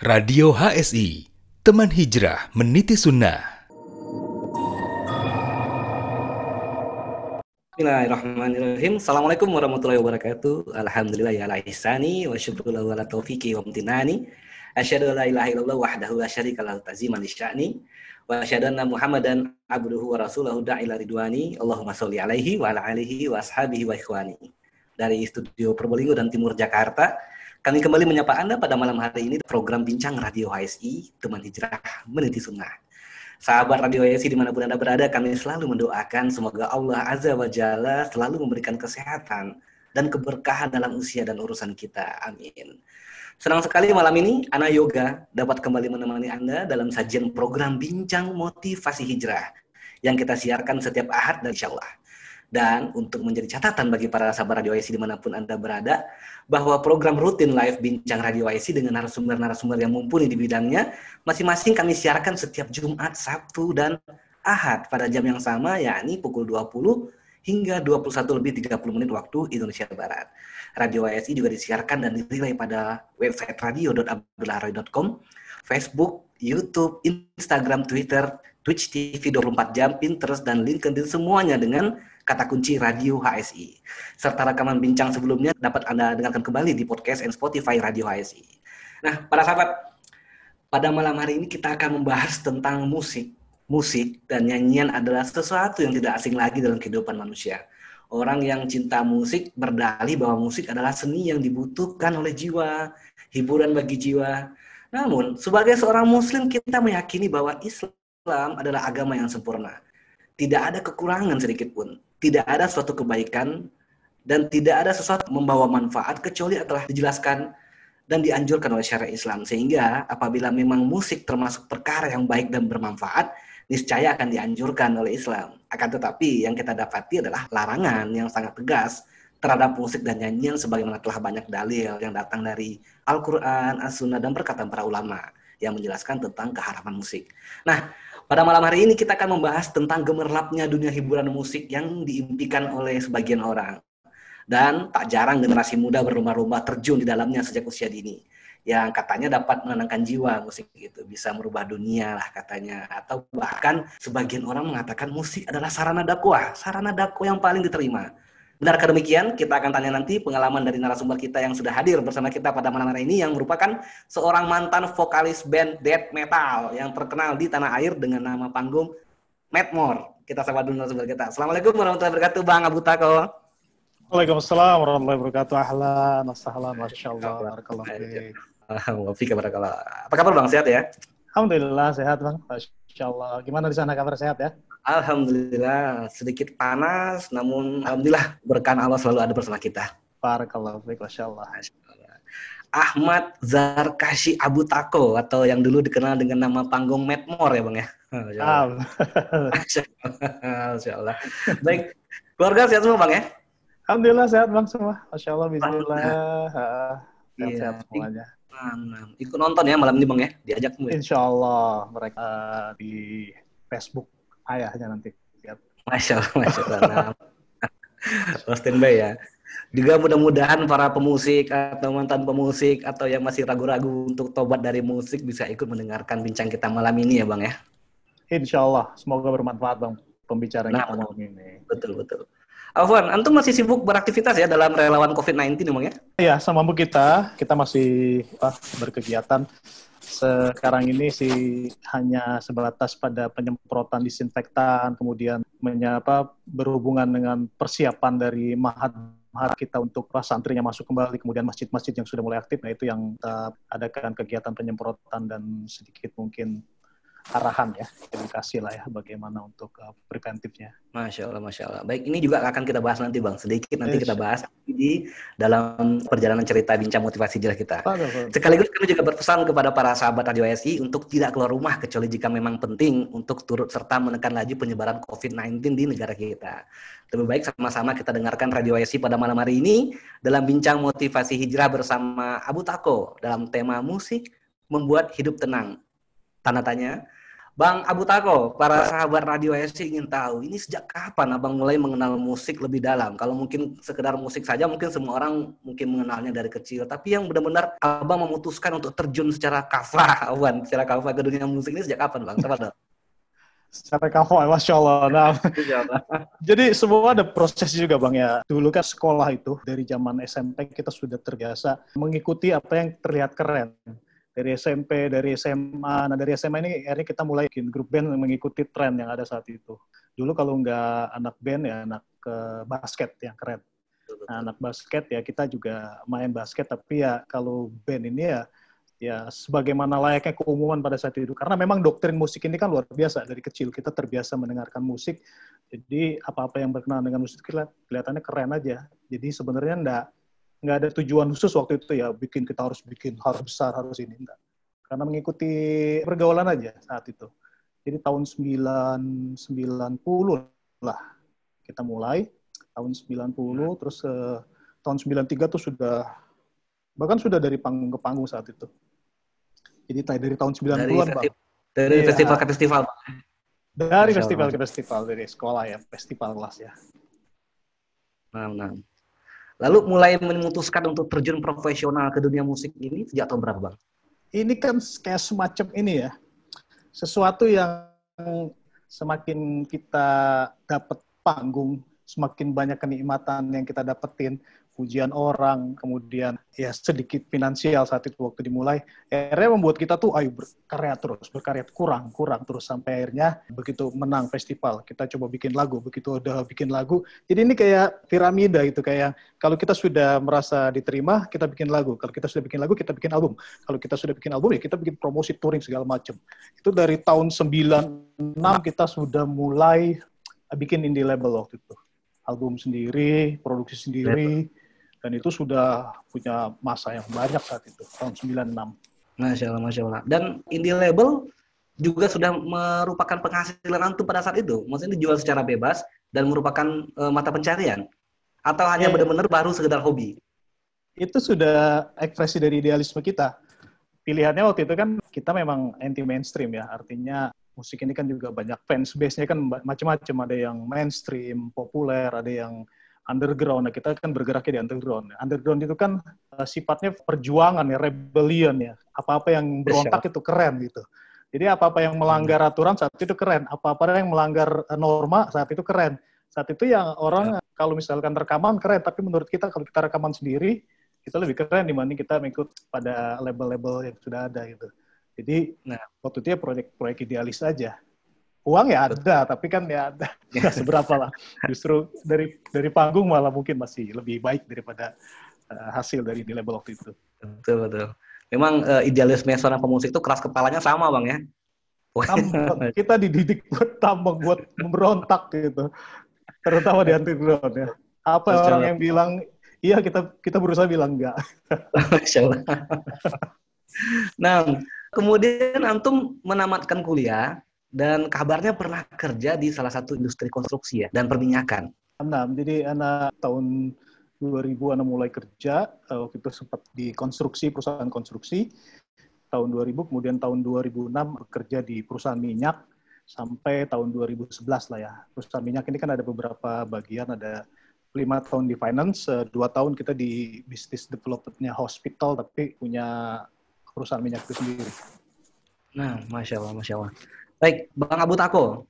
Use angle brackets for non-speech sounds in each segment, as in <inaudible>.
Radio HSI, teman hijrah meniti sunnah. Bismillahirrahmanirrahim. Assalamualaikum warahmatullahi wabarakatuh. Alhamdulillah ya la ihsani wa syukrullah wa la taufiqi wa amtinani. Asyhadu an la ilaha illallah wahdahu la syarika lahu taziman lisya'ni. Wa asyhadu anna Muhammadan abduhu wa rasuluhu da'ila ridwani. Allahumma sholli alaihi wa ala alihi wa ashabihi wa ikhwani. Dari studio Probolinggo dan Timur Jakarta, kami kembali menyapa Anda pada malam hari ini program Bincang Radio HSI, Teman Hijrah Meniti Sunnah. Sahabat Radio HSI di mana pun Anda berada, kami selalu mendoakan semoga Allah Azza wa Jalla selalu memberikan kesehatan dan keberkahan dalam usia dan urusan kita. Amin. Senang sekali malam ini Ana Yoga dapat kembali menemani Anda dalam sajian program Bincang Motivasi Hijrah yang kita siarkan setiap ahad dan insya Allah. Dan untuk menjadi catatan bagi para sahabat Radio IC di mana pun Anda berada, bahwa program rutin live Bincang Radio IC dengan narasumber-narasumber yang mumpuni di bidangnya, masing-masing kami siarkan setiap Jumat, Sabtu, dan Ahad pada jam yang sama, yakni pukul 20 hingga 21 lebih 30 menit waktu Indonesia Barat. Radio ISI juga disiarkan dan dirilai pada website radio.abdullahroy.com, Facebook, YouTube, Instagram, Twitter, Twitch TV 24 jam, Pinterest, dan LinkedIn semuanya dengan kata kunci Radio HSI. Serta rekaman bincang sebelumnya dapat Anda dengarkan kembali di podcast and Spotify Radio HSI. Nah, para sahabat, pada malam hari ini kita akan membahas tentang musik. Musik dan nyanyian adalah sesuatu yang tidak asing lagi dalam kehidupan manusia. Orang yang cinta musik berdalih bahwa musik adalah seni yang dibutuhkan oleh jiwa, hiburan bagi jiwa. Namun, sebagai seorang muslim kita meyakini bahwa Islam adalah agama yang sempurna. Tidak ada kekurangan sedikit pun tidak ada suatu kebaikan dan tidak ada sesuatu membawa manfaat kecuali telah dijelaskan dan dianjurkan oleh syariat Islam. Sehingga apabila memang musik termasuk perkara yang baik dan bermanfaat, niscaya akan dianjurkan oleh Islam. Akan tetapi yang kita dapati adalah larangan yang sangat tegas terhadap musik dan nyanyian sebagaimana telah banyak dalil yang datang dari Al-Quran, As-Sunnah, dan perkataan para ulama yang menjelaskan tentang keharaman musik. Nah, pada malam hari ini kita akan membahas tentang gemerlapnya dunia hiburan musik yang diimpikan oleh sebagian orang. Dan tak jarang generasi muda berlomba-lomba terjun di dalamnya sejak usia dini. Yang katanya dapat menenangkan jiwa musik itu, bisa merubah dunia lah katanya. Atau bahkan sebagian orang mengatakan musik adalah sarana dakwah, sarana dakwah yang paling diterima. Benarkah demikian? Kita akan tanya nanti pengalaman dari narasumber kita yang sudah hadir bersama kita pada malam hari ini yang merupakan seorang mantan vokalis band death metal yang terkenal di tanah air dengan nama panggung Madmore. Kita sapa dulu narasumber kita. Assalamualaikum warahmatullahi wabarakatuh, Bang Abu Tako. Waalaikumsalam warahmatullahi wabarakatuh. Ahlan, assalamualaikum, masya Allah, barakallah. barakallah. Apa kabar Bang? Sehat ya? Alhamdulillah sehat Bang. Masya Allah. Gimana di sana kabar sehat ya? Alhamdulillah sedikit panas, namun alhamdulillah berkah Allah selalu ada bersama kita. Barakallahu fiik, Masya Allah. Ahmad Zarkashi Abu Tako atau yang dulu dikenal dengan nama panggung Medmore ya Bang ya. Masya Allah. Masya Allah. Baik, keluarga sehat semua Bang ya? Alhamdulillah sehat Bang semua. Masya Allah, Bismillah. Sehat-sehat iya. semuanya. Ikut nonton ya malam ini Bang ya, diajak semua. Ya? Insya Allah mereka di Facebook ayahnya nanti. Siap. Masya Allah, Masya Allah. oh, standby ya. Juga mudah-mudahan para pemusik atau mantan pemusik atau yang masih ragu-ragu untuk tobat dari musik bisa ikut mendengarkan bincang kita malam ini ya Bang ya. Insya Allah, semoga bermanfaat Bang pembicaraan nah, kita malam ini. Betul, betul. Afwan, antum masih sibuk beraktivitas ya dalam relawan COVID-19 Bang ya? Iya, sama bu kita, kita masih apa, berkegiatan sekarang ini sih hanya sebatas pada penyemprotan disinfektan, kemudian menyapa berhubungan dengan persiapan dari mahat mahat kita untuk santrinya masuk kembali, kemudian masjid-masjid yang sudah mulai aktif, nah itu yang kita adakan kegiatan penyemprotan dan sedikit mungkin arahan ya, edukasi lah ya, bagaimana untuk uh, preventifnya. Masya Allah, Masya Allah. Baik, ini juga akan kita bahas nanti Bang, sedikit nanti kita bahas di dalam perjalanan cerita bincang motivasi jelas kita. Sekaligus kami juga berpesan kepada para sahabat Radio SI untuk tidak keluar rumah kecuali jika memang penting untuk turut serta menekan laju penyebaran COVID-19 di negara kita. Lebih baik sama-sama kita dengarkan Radio SI pada malam hari ini dalam bincang motivasi hijrah bersama Abu Tako dalam tema musik membuat hidup tenang. Tanda tanya, Bang Abu Tako, para sahabat Radio SC ingin tahu, ini sejak kapan Abang mulai mengenal musik lebih dalam? Kalau mungkin sekedar musik saja, mungkin semua orang mungkin mengenalnya dari kecil. Tapi yang benar-benar Abang memutuskan untuk terjun secara kafah, Awan, secara kafah ke dunia musik ini sejak kapan, Bang? Coba secara kafah, Masya Allah. Nah, <laughs> jadi semua ada proses juga Bang ya. Dulu kan sekolah itu, dari zaman SMP kita sudah terbiasa mengikuti apa yang terlihat keren dari SMP, dari SMA. Nah dari SMA ini akhirnya kita mulai bikin grup band mengikuti tren yang ada saat itu. Dulu kalau nggak anak band ya anak ke basket yang keren. Nah, anak basket ya kita juga main basket tapi ya kalau band ini ya ya sebagaimana layaknya keumuman pada saat itu karena memang doktrin musik ini kan luar biasa dari kecil kita terbiasa mendengarkan musik jadi apa-apa yang berkenaan dengan musik kelihatannya keren aja jadi sebenarnya enggak nggak ada tujuan khusus waktu itu ya bikin kita harus bikin harus besar harus ini enggak. Karena mengikuti pergaulan aja saat itu. Jadi tahun 990 lah kita mulai. Tahun 90 terus uh, tahun 93 tuh sudah bahkan sudah dari panggung ke panggung saat itu. Jadi dari tahun 90-an bang dari iya. festival ke festival dari festival ke festival dari sekolah ya festival kelas ya. Nah, nah. Lalu mulai memutuskan untuk terjun profesional ke dunia musik ini sejak tahun berapa, Bang? Ini kan kayak semacam ini ya. Sesuatu yang semakin kita dapat panggung, semakin banyak kenikmatan yang kita dapetin, pujian orang, kemudian ya sedikit finansial saat itu waktu dimulai, akhirnya membuat kita tuh ayo berkarya terus, berkarya kurang, kurang terus sampai akhirnya begitu menang festival, kita coba bikin lagu, begitu udah bikin lagu, jadi ini kayak piramida gitu, kayak kalau kita sudah merasa diterima, kita bikin lagu, kalau kita sudah bikin lagu, kita bikin album, kalau kita sudah bikin album ya kita bikin promosi touring segala macam. Itu dari tahun 96 kita sudah mulai bikin indie label waktu itu album sendiri, produksi sendiri, dan itu sudah punya masa yang banyak saat itu tahun 96. Masya Allah, Masya Allah. Dan indie label juga sudah merupakan penghasilan antum pada saat itu. Maksudnya dijual secara bebas dan merupakan uh, mata pencarian atau hanya yeah. benar-benar baru sekedar hobi. Itu sudah ekspresi dari idealisme kita. Pilihannya waktu itu kan kita memang anti mainstream ya, artinya musik ini kan juga banyak fans base-nya kan macam-macam, ada yang mainstream, populer, ada yang underground. Nah, kita kan bergeraknya di underground. Underground itu kan uh, sifatnya perjuangan ya, rebellion ya. Apa-apa yang berontak itu keren gitu. Jadi apa-apa yang melanggar aturan saat itu keren. Apa-apa yang melanggar eh, norma saat itu keren. Saat itu yang orang ya. kalau misalkan rekaman keren, tapi menurut kita kalau kita rekaman sendiri, kita lebih keren dibanding kita mengikut pada label-label yang sudah ada gitu. Jadi nah, waktu itu ya proyek-proyek idealis aja uang ya ada, tapi kan ya ada <laughs> nggak seberapa lah. Justru dari dari panggung malah mungkin masih lebih baik daripada uh, hasil dari di label waktu itu. Betul betul. Memang uh, idealisme seorang pemusik itu keras kepalanya sama bang ya. Tambang. <laughs> Kita dididik buat tambang, buat memberontak gitu. Terutama di underground ya. Apa Masya orang yang bilang iya kita kita berusaha bilang enggak. <laughs> nah, kemudian antum menamatkan kuliah dan kabarnya pernah kerja di salah satu industri konstruksi ya dan perminyakan. Nah, jadi anak tahun 2000 anak mulai kerja eh, waktu itu sempat di konstruksi perusahaan konstruksi tahun 2000 kemudian tahun 2006 bekerja di perusahaan minyak sampai tahun 2011 lah ya perusahaan minyak ini kan ada beberapa bagian ada lima tahun di finance eh, dua tahun kita di bisnis developmentnya hospital tapi punya perusahaan minyak itu sendiri. Nah, masya Allah, masya Allah. Baik, Bang Abu Tako.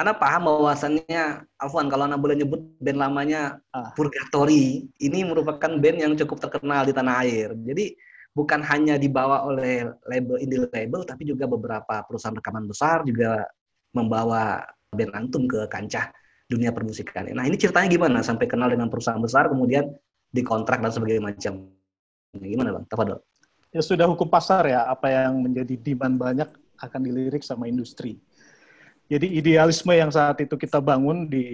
Anda paham bahwasannya, Afwan, kalau Anda boleh nyebut band lamanya ah. Purgatory, ini merupakan band yang cukup terkenal di tanah air. Jadi bukan hanya dibawa oleh label indie label, tapi juga beberapa perusahaan rekaman besar juga membawa band antum ke kancah dunia permusikan. Nah ini ceritanya gimana sampai kenal dengan perusahaan besar, kemudian dikontrak dan sebagainya macam. Gimana bang? Tafadol. Ya sudah hukum pasar ya, apa yang menjadi demand banyak akan dilirik sama industri. Jadi idealisme yang saat itu kita bangun di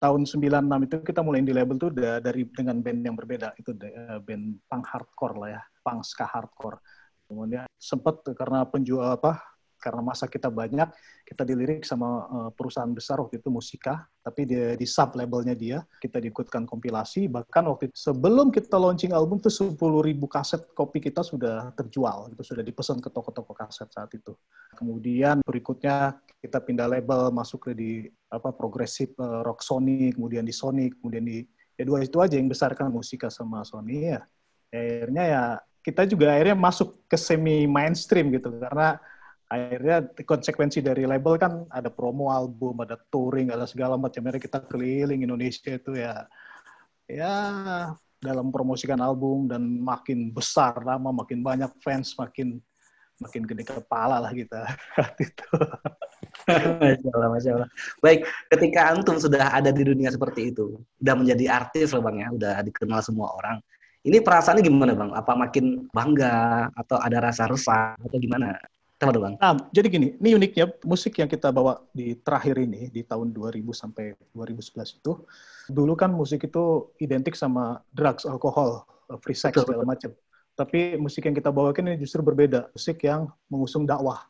tahun 96 itu kita mulai di label tuh dari dengan band yang berbeda itu eh, band punk hardcore lah ya, punk ska hardcore. Kemudian sempat karena penjual apa karena masa kita banyak, kita dilirik sama uh, perusahaan besar waktu itu Musika, tapi dia di sub labelnya dia, kita diikutkan kompilasi, bahkan waktu itu, sebelum kita launching album itu 10 ribu kaset kopi kita sudah terjual, itu sudah dipesan ke toko-toko kaset saat itu. Kemudian berikutnya kita pindah label, masuk ke di apa progresif uh, rock Sony, kemudian di Sony, kemudian di ya dua itu aja yang besarkan Musika sama Sony ya. Akhirnya ya kita juga akhirnya masuk ke semi mainstream gitu karena akhirnya konsekuensi dari label kan ada promo album, ada touring, ada segala macam. Akhirnya kita keliling Indonesia itu ya ya dalam promosikan album dan makin besar lama makin banyak fans makin makin gede kepala lah kita <laughs> itu. Masya Allah, Masya Allah. Baik, ketika Antum sudah ada di dunia seperti itu, udah menjadi artis loh Bang ya, udah dikenal semua orang. Ini perasaannya gimana bang? Apa makin bangga atau ada rasa resah atau gimana? Coba bang. Nah, jadi gini, ini uniknya musik yang kita bawa di terakhir ini di tahun 2000 sampai 2011 itu, dulu kan musik itu identik sama drugs, alkohol, free sex segala macam. Tapi musik yang kita bawakan ini justru berbeda, musik yang mengusung dakwah.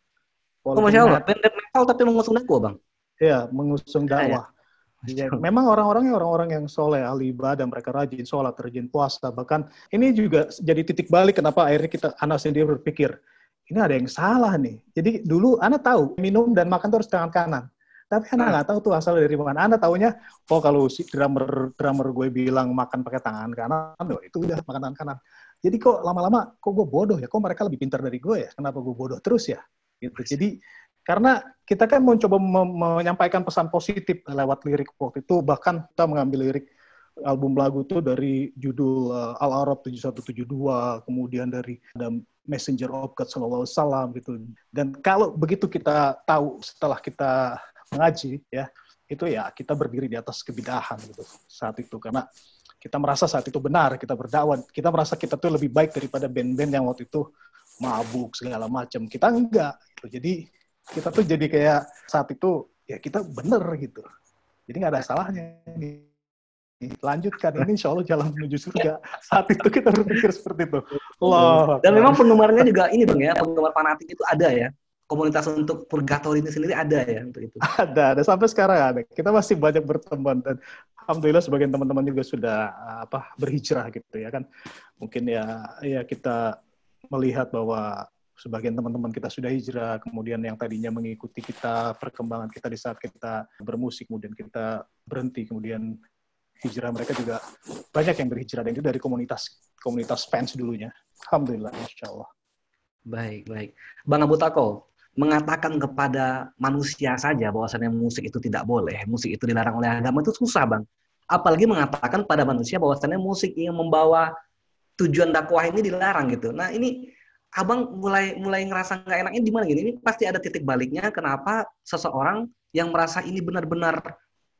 oh, Masya Allah, band metal tapi mengusung dakwah bang? Iya, mengusung iya, iya. dakwah. Ya, memang orang-orangnya orang-orang yang soleh, ahli ibadah, mereka rajin sholat, rajin puasa. Bahkan ini juga jadi titik balik kenapa akhirnya kita anak sendiri berpikir, ini ada yang salah nih. Jadi dulu anak tahu minum dan makan itu harus tangan kanan. Tapi anak nggak tahu tuh asal dari mana. Anak taunya, oh kalau si drummer drummer gue bilang makan pakai tangan kanan, oh, itu udah makan tangan kanan. Jadi kok lama-lama, kok gue bodoh ya? Kok mereka lebih pintar dari gue ya? Kenapa gue bodoh terus ya? Gitu. Jadi karena kita kan mau coba menyampaikan pesan positif lewat lirik waktu itu, bahkan kita mengambil lirik album lagu itu dari judul uh, Al-Arab 7172, kemudian dari ada Messenger of God Sallallahu Alaihi gitu. Dan kalau begitu kita tahu setelah kita mengaji, ya itu ya kita berdiri di atas kebidahan gitu saat itu karena kita merasa saat itu benar kita berdakwah kita merasa kita tuh lebih baik daripada band-band yang waktu itu mabuk segala macam kita enggak gitu. jadi kita tuh jadi kayak saat itu ya kita bener gitu. Jadi nggak ada salahnya nih. Lanjutkan ini insya Allah jalan menuju surga. Saat itu kita berpikir seperti itu. Allah. Dan memang penggemarnya juga ini bang ya, penggemar fanatik itu ada ya. Komunitas untuk purgatory ini sendiri ada ya untuk itu. Ada, ada sampai sekarang ada. Kita masih banyak berteman dan alhamdulillah sebagian teman-teman juga sudah apa berhijrah gitu ya kan. Mungkin ya ya kita melihat bahwa sebagian teman-teman kita sudah hijrah, kemudian yang tadinya mengikuti kita, perkembangan kita di saat kita bermusik, kemudian kita berhenti, kemudian hijrah mereka juga banyak yang berhijrah, dan itu dari komunitas komunitas fans dulunya. Alhamdulillah, Insya Allah. Baik, baik. Bang Abu Tako, mengatakan kepada manusia saja bahwasannya musik itu tidak boleh, musik itu dilarang oleh agama itu susah, Bang. Apalagi mengatakan pada manusia bahwasannya musik yang membawa tujuan dakwah ini dilarang gitu. Nah, ini abang mulai mulai ngerasa nggak enaknya di mana gini? Ini pasti ada titik baliknya kenapa seseorang yang merasa ini benar-benar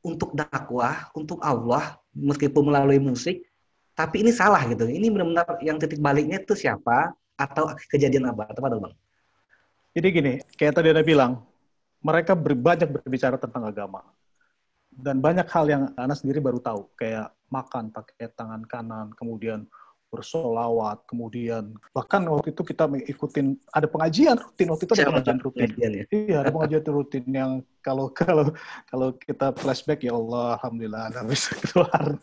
untuk dakwah, untuk Allah, meskipun melalui musik, tapi ini salah gitu. Ini benar-benar yang titik baliknya itu siapa atau kejadian apa? Tepat bang? Jadi gini, kayak tadi ada bilang, mereka banyak berbicara tentang agama. Dan banyak hal yang anak sendiri baru tahu, kayak makan pakai tangan kanan, kemudian bersolawat, kemudian bahkan waktu itu kita mengikutin ada pengajian rutin waktu itu ada pengajian rutin. ya? Iya, ada pengajian rutin yang kalau kalau kalau kita flashback ya Allah, alhamdulillah ada bisa <laughs> keluar.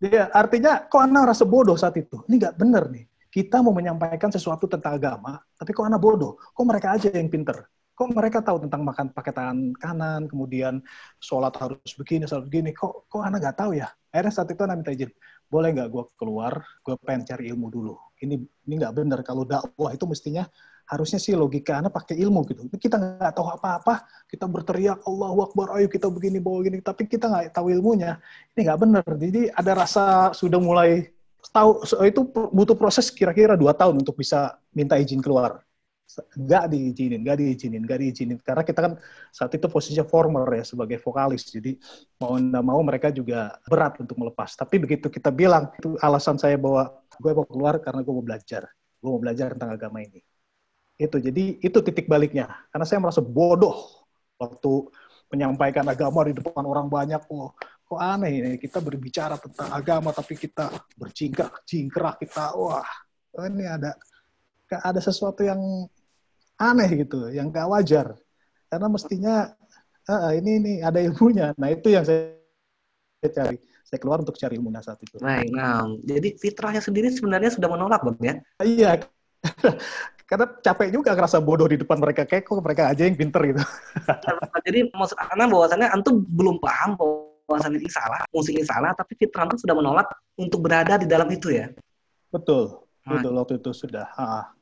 ya, artinya kok anak rasa bodoh saat itu? Ini nggak benar nih. Kita mau menyampaikan sesuatu tentang agama, tapi kok anak bodoh? Kok mereka aja yang pinter? Kok mereka tahu tentang makan pakai tangan kanan, kemudian sholat harus begini, sholat begini? Kok kok anak nggak tahu ya? Akhirnya saat itu anak minta izin boleh nggak gue keluar, gue pengen cari ilmu dulu. Ini ini nggak benar kalau dakwah itu mestinya harusnya sih logika anak pakai ilmu gitu. Kita nggak tahu apa-apa, kita berteriak Allah Akbar, ayo kita begini bawa gini, tapi kita nggak tahu ilmunya. Ini nggak benar. Jadi ada rasa sudah mulai tahu itu butuh proses kira-kira dua tahun untuk bisa minta izin keluar nggak diizinin, nggak diizinin, nggak diizinin. Karena kita kan saat itu posisinya former ya sebagai vokalis, jadi mau nggak mau mereka juga berat untuk melepas. Tapi begitu kita bilang itu alasan saya bahwa gue mau keluar karena gue mau belajar, gue mau belajar tentang agama ini. Itu jadi itu titik baliknya. Karena saya merasa bodoh waktu menyampaikan agama di depan orang banyak. Oh, kok aneh ini kita berbicara tentang agama tapi kita bercingkrak, cingkrak kita wah ini ada ada sesuatu yang aneh gitu, yang gak wajar. Karena mestinya uh, ini ini ada ilmunya. Nah itu yang saya cari. Saya keluar untuk cari ilmunya saat itu. Baik, nah, jadi fitrahnya sendiri sebenarnya sudah menolak, bang ya? Iya, <laughs> karena capek juga ngerasa bodoh di depan mereka kayak kok mereka aja yang pinter gitu. jadi maksud Anda bahwasannya antum belum paham bahwasannya ini salah, musik ini salah, tapi fitrah antum sudah menolak untuk berada di dalam itu ya? Betul, nah. betul waktu itu sudah. Ha.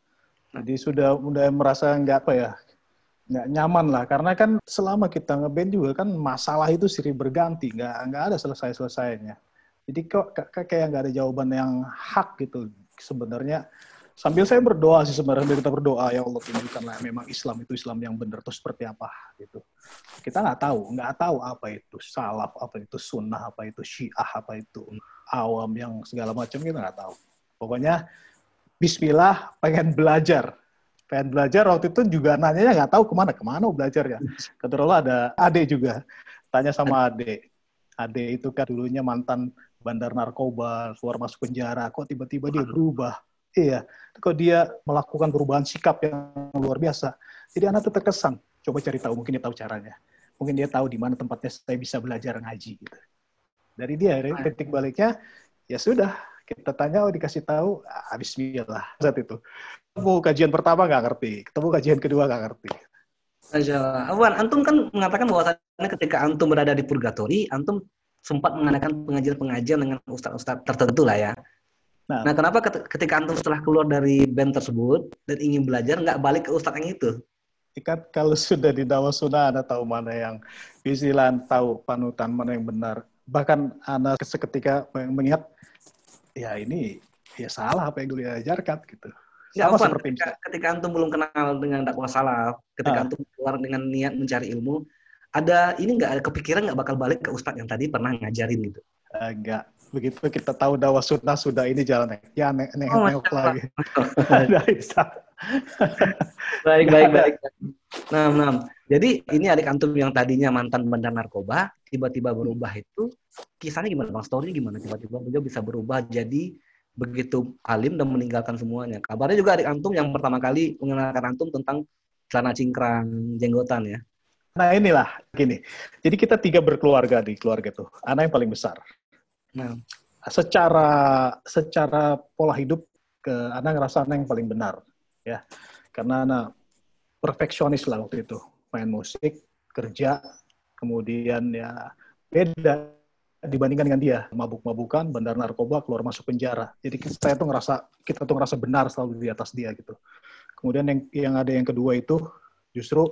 Jadi sudah udah merasa nggak apa ya, nggak nyaman lah. Karena kan selama kita ngeband juga kan masalah itu sering berganti. Nggak nggak ada selesai selesainya jadi kok kayak nggak ada jawaban yang hak gitu. Sebenarnya sambil saya berdoa sih sebenarnya kita berdoa ya Allah tunjukkanlah memang Islam itu Islam yang benar. Itu seperti apa gitu. Kita nggak tahu nggak tahu apa itu salaf apa itu sunnah apa itu syiah apa itu awam yang segala macam kita nggak tahu. Pokoknya Bismillah pengen belajar. Pengen belajar waktu itu juga nanya nggak tahu ke mana. Ke mana belajar ya? Kebetulan ada Ade juga. Tanya sama Ade. Ade itu kan dulunya mantan bandar narkoba keluar masuk penjara. Kok tiba-tiba dia berubah? Iya. Kok dia melakukan perubahan sikap yang luar biasa? Jadi anak tuh terkesan. Coba cari tahu mungkin dia tahu caranya. Mungkin dia tahu di mana tempatnya saya bisa belajar ngaji gitu. Dari dia titik baliknya ya sudah kita tanya oh dikasih tahu ah, bismillah saat itu ketemu kajian pertama nggak ngerti, ketemu kajian kedua nggak ngerti. Masya Allah. antum kan mengatakan bahwasannya ketika antum berada di purgatori, antum sempat mengadakan pengajian-pengajian dengan ustadz-ustadz tertentu lah ya. Nah, nah kenapa ketika antum setelah keluar dari band tersebut dan ingin belajar nggak balik ke ustadz yang itu? Kan kalau sudah di dawa sunnah, Anda tahu mana yang istilah tahu panutan, mana yang benar. Bahkan Anda seketika mengingat, ya ini ya salah apa yang dulu diajarkan gitu. Ya, Sama seperti ketika, ketika antum belum kenal dengan dakwah salaf, ketika ah. antum keluar dengan niat mencari ilmu, ada ini nggak ada kepikiran nggak bakal balik ke ustadz yang tadi pernah ngajarin gitu? Enggak. Begitu kita tahu dakwah sunnah sudah ini jalan ya ne ne oh, ne lagi. <laughs> <laughs> baik baik baik. Nah, nah, jadi ini adik antum yang tadinya mantan bandar narkoba, tiba-tiba berubah itu kisahnya gimana bang? Story gimana? Tiba-tiba beliau bisa berubah jadi begitu alim dan meninggalkan semuanya. Kabarnya juga adik antum yang pertama kali mengenalkan antum tentang celana cingkrang jenggotan ya. Nah inilah gini. Jadi kita tiga berkeluarga di keluarga tuh. Anak yang paling besar. Nah, secara secara pola hidup ke anak ngerasa anak yang paling benar ya. Karena anak perfeksionis lah waktu itu. Main musik, kerja, kemudian ya beda dibandingkan dengan dia. Mabuk-mabukan bandar narkoba keluar masuk penjara. Jadi kita tuh ngerasa kita tuh ngerasa benar selalu di atas dia gitu. Kemudian yang yang ada yang kedua itu justru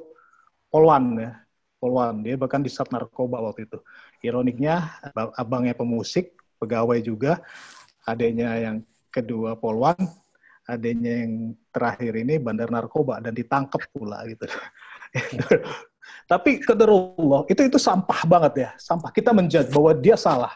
polwan ya. Polwan dia bahkan di sat narkoba waktu itu. Ironiknya abangnya pemusik pegawai juga adanya yang kedua polwan adanya yang terakhir ini bandar narkoba dan ditangkap pula gitu <laughs> Tapi Allah itu itu sampah banget ya, sampah. Kita menjudge bahwa dia salah.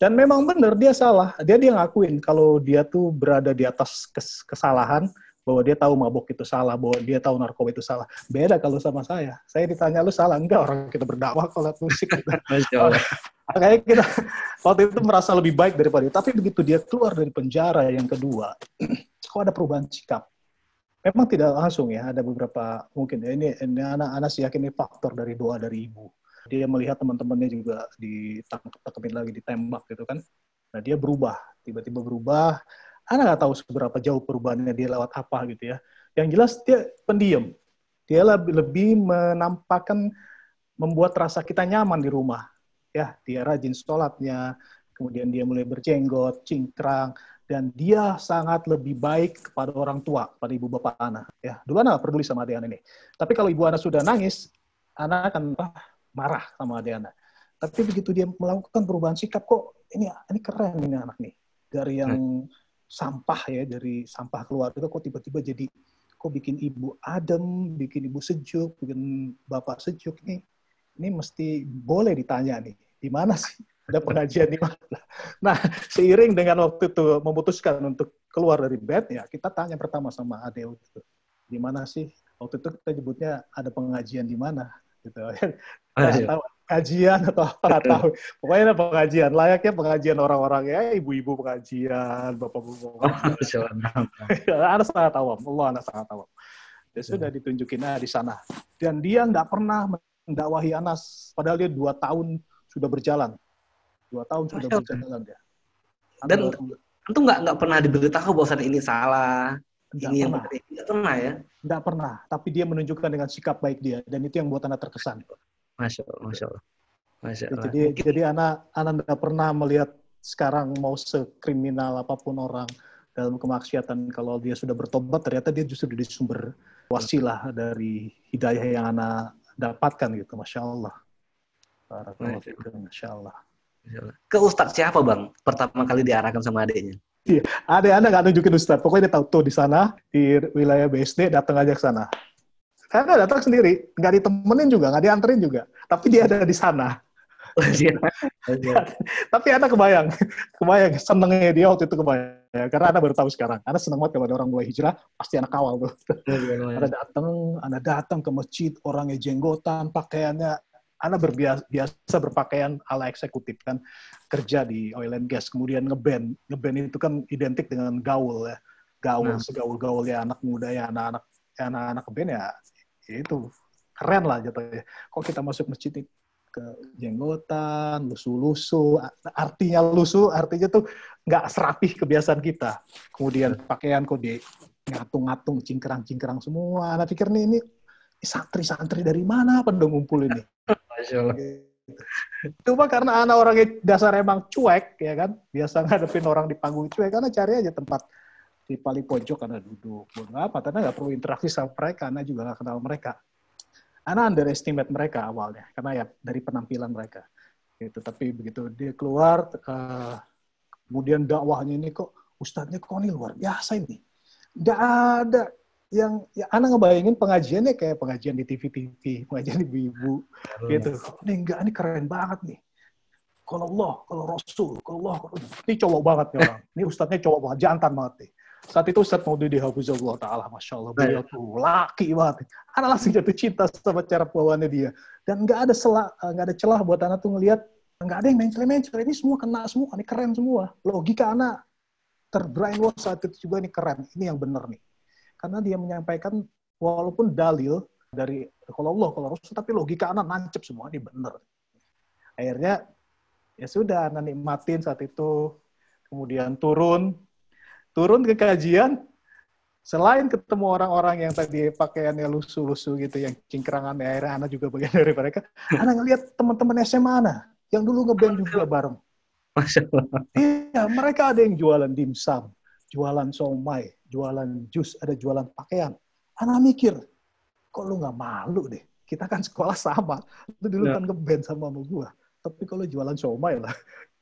Dan memang benar dia salah. Dia dia ngakuin kalau dia tuh berada di atas kes kesalahan, bahwa dia tahu mabok itu salah, bahwa dia tahu narkoba itu salah. Beda kalau sama saya. Saya ditanya lu salah enggak orang kita berdakwah kalau musik. <laughs> Makanya kita waktu itu merasa lebih baik daripada itu. Tapi begitu dia keluar dari penjara yang kedua, <clears throat> kok ada perubahan sikap memang tidak langsung ya ada beberapa mungkin ya. Ini, ini anak-anak sih yakin ini faktor dari doa dari ibu. Dia melihat teman-temannya juga ditangkap-tangkapin lagi ditembak gitu kan. Nah dia berubah tiba-tiba berubah. Anak nggak tahu seberapa jauh perubahannya dia lewat apa gitu ya. Yang jelas dia pendiam. Dia lebih, lebih menampakkan membuat rasa kita nyaman di rumah. Ya dia rajin sholatnya kemudian dia mulai berjenggot cingkrang dan dia sangat lebih baik kepada orang tua, pada ibu bapak anak. Ya, dulu anak peduli sama adik anak ini. Tapi kalau ibu anak sudah nangis, anak akan marah sama adik anak. Tapi begitu dia melakukan perubahan sikap, kok ini ini keren ini anak nih. Dari yang hmm. sampah ya, dari sampah keluar itu kok tiba-tiba jadi kok bikin ibu adem, bikin ibu sejuk, bikin bapak sejuk nih. Ini mesti boleh ditanya nih, di mana sih ada pengajian di mana. Nah, seiring dengan waktu itu memutuskan untuk keluar dari bed, ya kita tanya pertama sama Adeo itu, di mana sih? Waktu itu kita nyebutnya ada pengajian di mana, gitu. <laughs> tahu kajian atau apa nggak tahu. Pokoknya ada pengajian, layaknya pengajian orang-orang ya, ibu-ibu pengajian, bapak-bapak. anak sangat awam, Allah anak sangat awam. Ya sudah ditunjukin nah, di sana. Dan dia nggak pernah mendakwahi Anas, padahal dia dua tahun sudah berjalan. Dua tahun sudah berjalan dia. Dan Tentu nggak nggak pernah diberitahu bahwasan ini salah, nggak ini yang pernah, benar. Nggak pernah ya. nggak pernah. Tapi dia menunjukkan dengan sikap baik dia, dan itu yang buat anak terkesan. Masya Allah, masya Allah, masya Allah. Jadi, jadi anak anak nggak pernah melihat sekarang mau sekriminal apa pun orang dalam kemaksiatan kalau dia sudah bertobat ternyata dia justru di sumber wasilah dari hidayah yang anak dapatkan gitu masya Allah Masya fikum, masya Allah Masya Allah. Ke Ustadz siapa bang? Pertama kali diarahkan sama adiknya. ada anak nggak nunjukin Ustadz pokoknya dia tahu tuh di sana di wilayah BSD datang aja ke sana karena datang sendiri nggak ditemenin juga nggak dianterin juga tapi dia ada di sana <laughs> tapi anak kebayang, kebayang senengnya dia waktu itu kebayang. Karena anak baru tahu sekarang. Anak seneng banget kalau ada orang mulai hijrah, pasti anak kawal tuh. Anak datang, anak datang ke masjid, orangnya jenggotan, pakaiannya, anak berbiasa biasa berpakaian ala eksekutif kan, kerja di oil and gas, kemudian ngeband. Ngeband itu kan identik dengan gaul ya, gaul, Nah. segaul-gaul ya anak muda ya, anak-anak ya, anak-anak band ya, ya itu keren lah jatuhnya. Kok kita masuk masjid ini ke jenggotan, lusuh-lusuh. Artinya lusuh, artinya tuh nggak serapih kebiasaan kita. Kemudian pakaian kok di ngatung-ngatung, cingkrang-cingkrang semua. Anak pikir nih ini santri-santri dari mana pada ngumpul ini? <laughs> Cuma karena anak orangnya dasar emang cuek, ya kan? Biasa ngadepin orang di panggung cuek, karena cari aja tempat di paling pojok karena duduk. Bodo apa, karena nggak perlu interaksi sama mereka, karena juga nggak kenal mereka. Anak underestimate mereka awalnya, karena ya dari penampilan mereka. Gitu. Tapi begitu dia keluar, eh, kemudian dakwahnya ini kok, ustadznya kok ini luar biasa ini. Nggak ada yang, ya anak ngebayangin pengajiannya kayak pengajian di TV-TV, pengajian ibu-ibu, gitu. Ini enggak, ini keren banget nih. Kalau Allah, kalau Rasul, kalau Allah, kalau- ini cowok banget nih orang. Ini ustadznya cowok banget, jantan banget nih. Saat itu Ustadz Maududi Hafizullah Ta'ala, Masya Allah, beliau tuh laki banget. Anak langsung jatuh cinta sama cara bawaannya dia. Dan nggak ada sela, eh, nggak ada celah buat anak tuh ngelihat, nggak ada yang mencel-mencel. Ini semua kena semua, ini keren semua. Logika anak terbrainwash saat itu juga ini keren. Ini yang benar nih. Karena dia menyampaikan walaupun dalil dari kalau Allah, kalau Rasul, tapi logika anak nancep semua ini benar. Akhirnya ya sudah anak nikmatin saat itu, kemudian turun, turun ke kajian, selain ketemu orang-orang yang tadi pakaiannya lusuh-lusuh gitu, yang cingkrangan, ya akhirnya anak juga bagian dari mereka, anak ngeliat teman-teman SMA anak, yang dulu ngeband juga bareng. Masya Allah. Iya, mereka ada yang jualan dimsum, jualan somai, jualan jus, ada jualan pakaian. Anak mikir, kok lu nggak malu deh? Kita kan sekolah sama. Lu dulu Ya. kan ngeband sama sama gua. Tapi kalau jualan somai lah.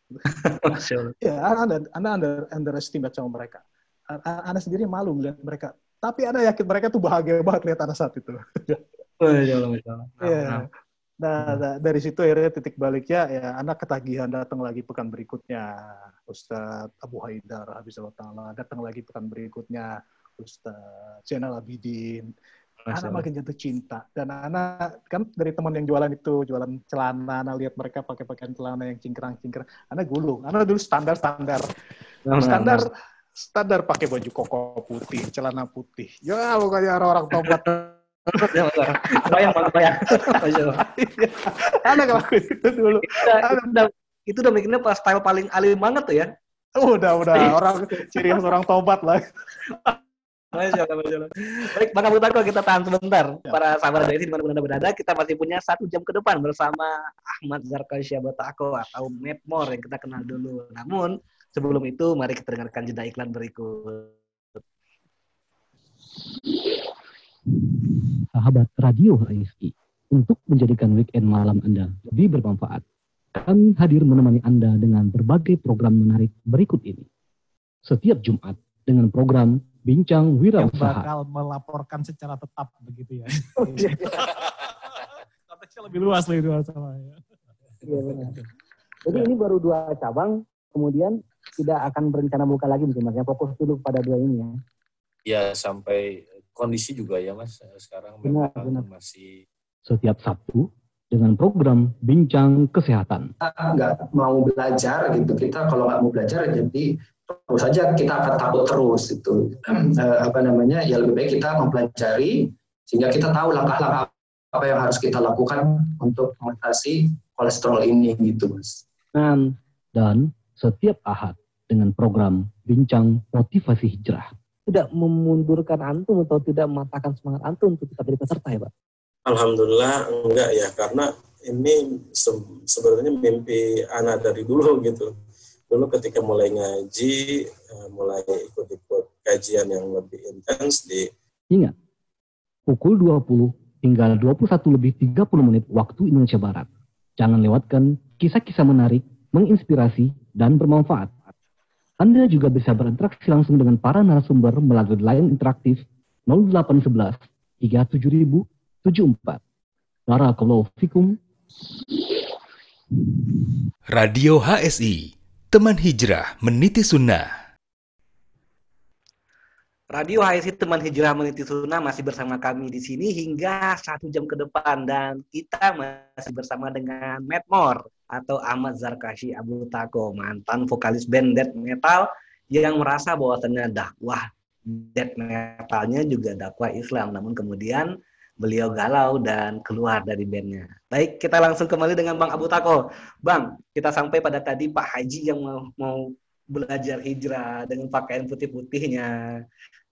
<laughs> Ya, anak, anak, anak under, underestimate sama mereka. Anak, sendiri malu melihat mereka. Tapi anak yakin mereka tuh bahagia banget lihat anak saat itu. Allah. Masya Allah. Nah, Iya. nah. Dari situ akhirnya titik baliknya ya anak ketagihan datang lagi pekan berikutnya. Ustadz Abu Haidar Habibullah Ta'ala datang lagi pekan berikutnya. Ustadz Zainal Abidin. Anak makin jatuh cinta. Dan anak kan dari teman yang jualan itu jualan celana anak lihat mereka pakai pakaian celana yang cingkrang cingkrang anak gulung. Anak dulu standar standar Nah, nah, standar standar pakai baju koko putih celana putih. Ya pokoknya orang-orang tobat. Bayang, Bang, bayang. Masya Allah. anak ngelakuin itu dulu Itu udah, itu udah, itu udah bikinnya pas style paling alim banget tuh ya. udah udah orang ciri khas orang tobat lah Masya Allah, Masya Allah. Baik, Bang Abu Tarko, kita tahan sebentar. Ya. Para sahabat dari sini, mana Anda berada, kita masih punya satu jam ke depan bersama Ahmad Zarkasya Batako atau Medmore yang kita kenal dulu. Namun, sebelum itu, mari kita dengarkan jeda iklan berikut. Sahabat Radio HSI untuk menjadikan weekend malam Anda lebih bermanfaat. Kami hadir menemani Anda dengan berbagai program menarik berikut ini. Setiap Jumat dengan program Bincang yang Wirausaha. bakal melaporkan secara tetap begitu ya. <laughs> Konteksnya lebih luas lagi itu masalahnya. Iya benar. Jadi ini baru dua cabang, kemudian tidak akan berencana buka lagi mungkin mas. Ya, Fokus dulu pada dua ini ya. ya sampai kondisi juga ya mas sekarang Benar, memang benar. masih Setiap Sabtu dengan program Bincang Kesehatan. nggak mau belajar gitu kita kalau nggak mau belajar jadi terus saja kita akan takut terus itu <clears throat> eh, apa namanya ya lebih baik kita mempelajari sehingga kita tahu langkah-langkah apa yang harus kita lakukan untuk mengatasi kolesterol ini gitu mas. Dan, dan setiap ahad dengan program Bincang Motivasi Hijrah. Tidak memundurkan antum atau tidak mematahkan semangat antum untuk tetap jadi peserta ya Pak? Alhamdulillah enggak ya, karena ini se sebenarnya mimpi anak dari dulu <laughs> gitu. Dulu ketika mulai ngaji, eh, mulai ikut-ikut kajian yang lebih intens di... Ingat, pukul 20 hingga 21 lebih 30 menit waktu Indonesia Barat. Jangan lewatkan kisah-kisah menarik, menginspirasi, dan bermanfaat. Anda juga bisa berinteraksi langsung dengan para narasumber melalui line interaktif 0811 37074. Barakallahu fikum. Radio HSI, teman hijrah meniti sunnah. Radio HSI Teman Hijrah Meniti Sunnah masih bersama kami di sini hingga satu jam ke depan dan kita masih bersama dengan Medmore atau Ahmad Zarkashi Abu Tako mantan vokalis band death metal yang merasa bahwasannya dakwah death metalnya juga dakwah Islam namun kemudian beliau galau dan keluar dari bandnya. Baik, kita langsung kembali dengan Bang Abu Tako. Bang, kita sampai pada tadi Pak Haji yang mau, mau belajar hijrah dengan pakaian putih-putihnya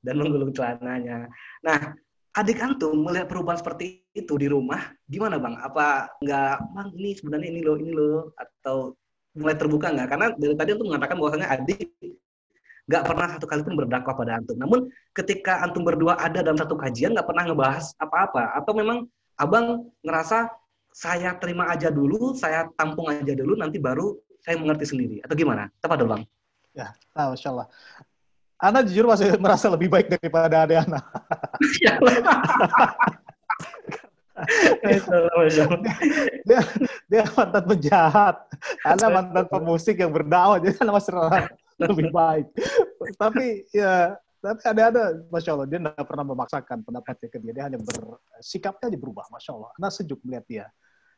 dan menggulung celananya. Nah, adik antum melihat perubahan seperti itu di rumah, gimana bang? Apa nggak, bang ini sebenarnya ini loh, ini loh, atau mulai terbuka nggak? Karena dari tadi antum mengatakan bahwasanya adik nggak pernah satu kali pun berdakwah pada antum. Namun ketika antum berdua ada dalam satu kajian nggak pernah ngebahas apa-apa, atau memang abang ngerasa saya terima aja dulu, saya tampung aja dulu, nanti baru saya mengerti sendiri, atau gimana? Tepat dong bang? Ya, nah, masya Allah. Ana jujur masih merasa lebih baik daripada adik Ana. <laughs> <laughs> dia, dia mantan penjahat, Ana mantan pemusik yang berdakwah, jadi Ana masih lebih baik. Tapi ya, tapi ada-ada, masya Allah, dia tidak pernah memaksakan pendapatnya ke dia, dia hanya bersikapnya aja berubah, masya Allah. Ana sejuk melihat dia.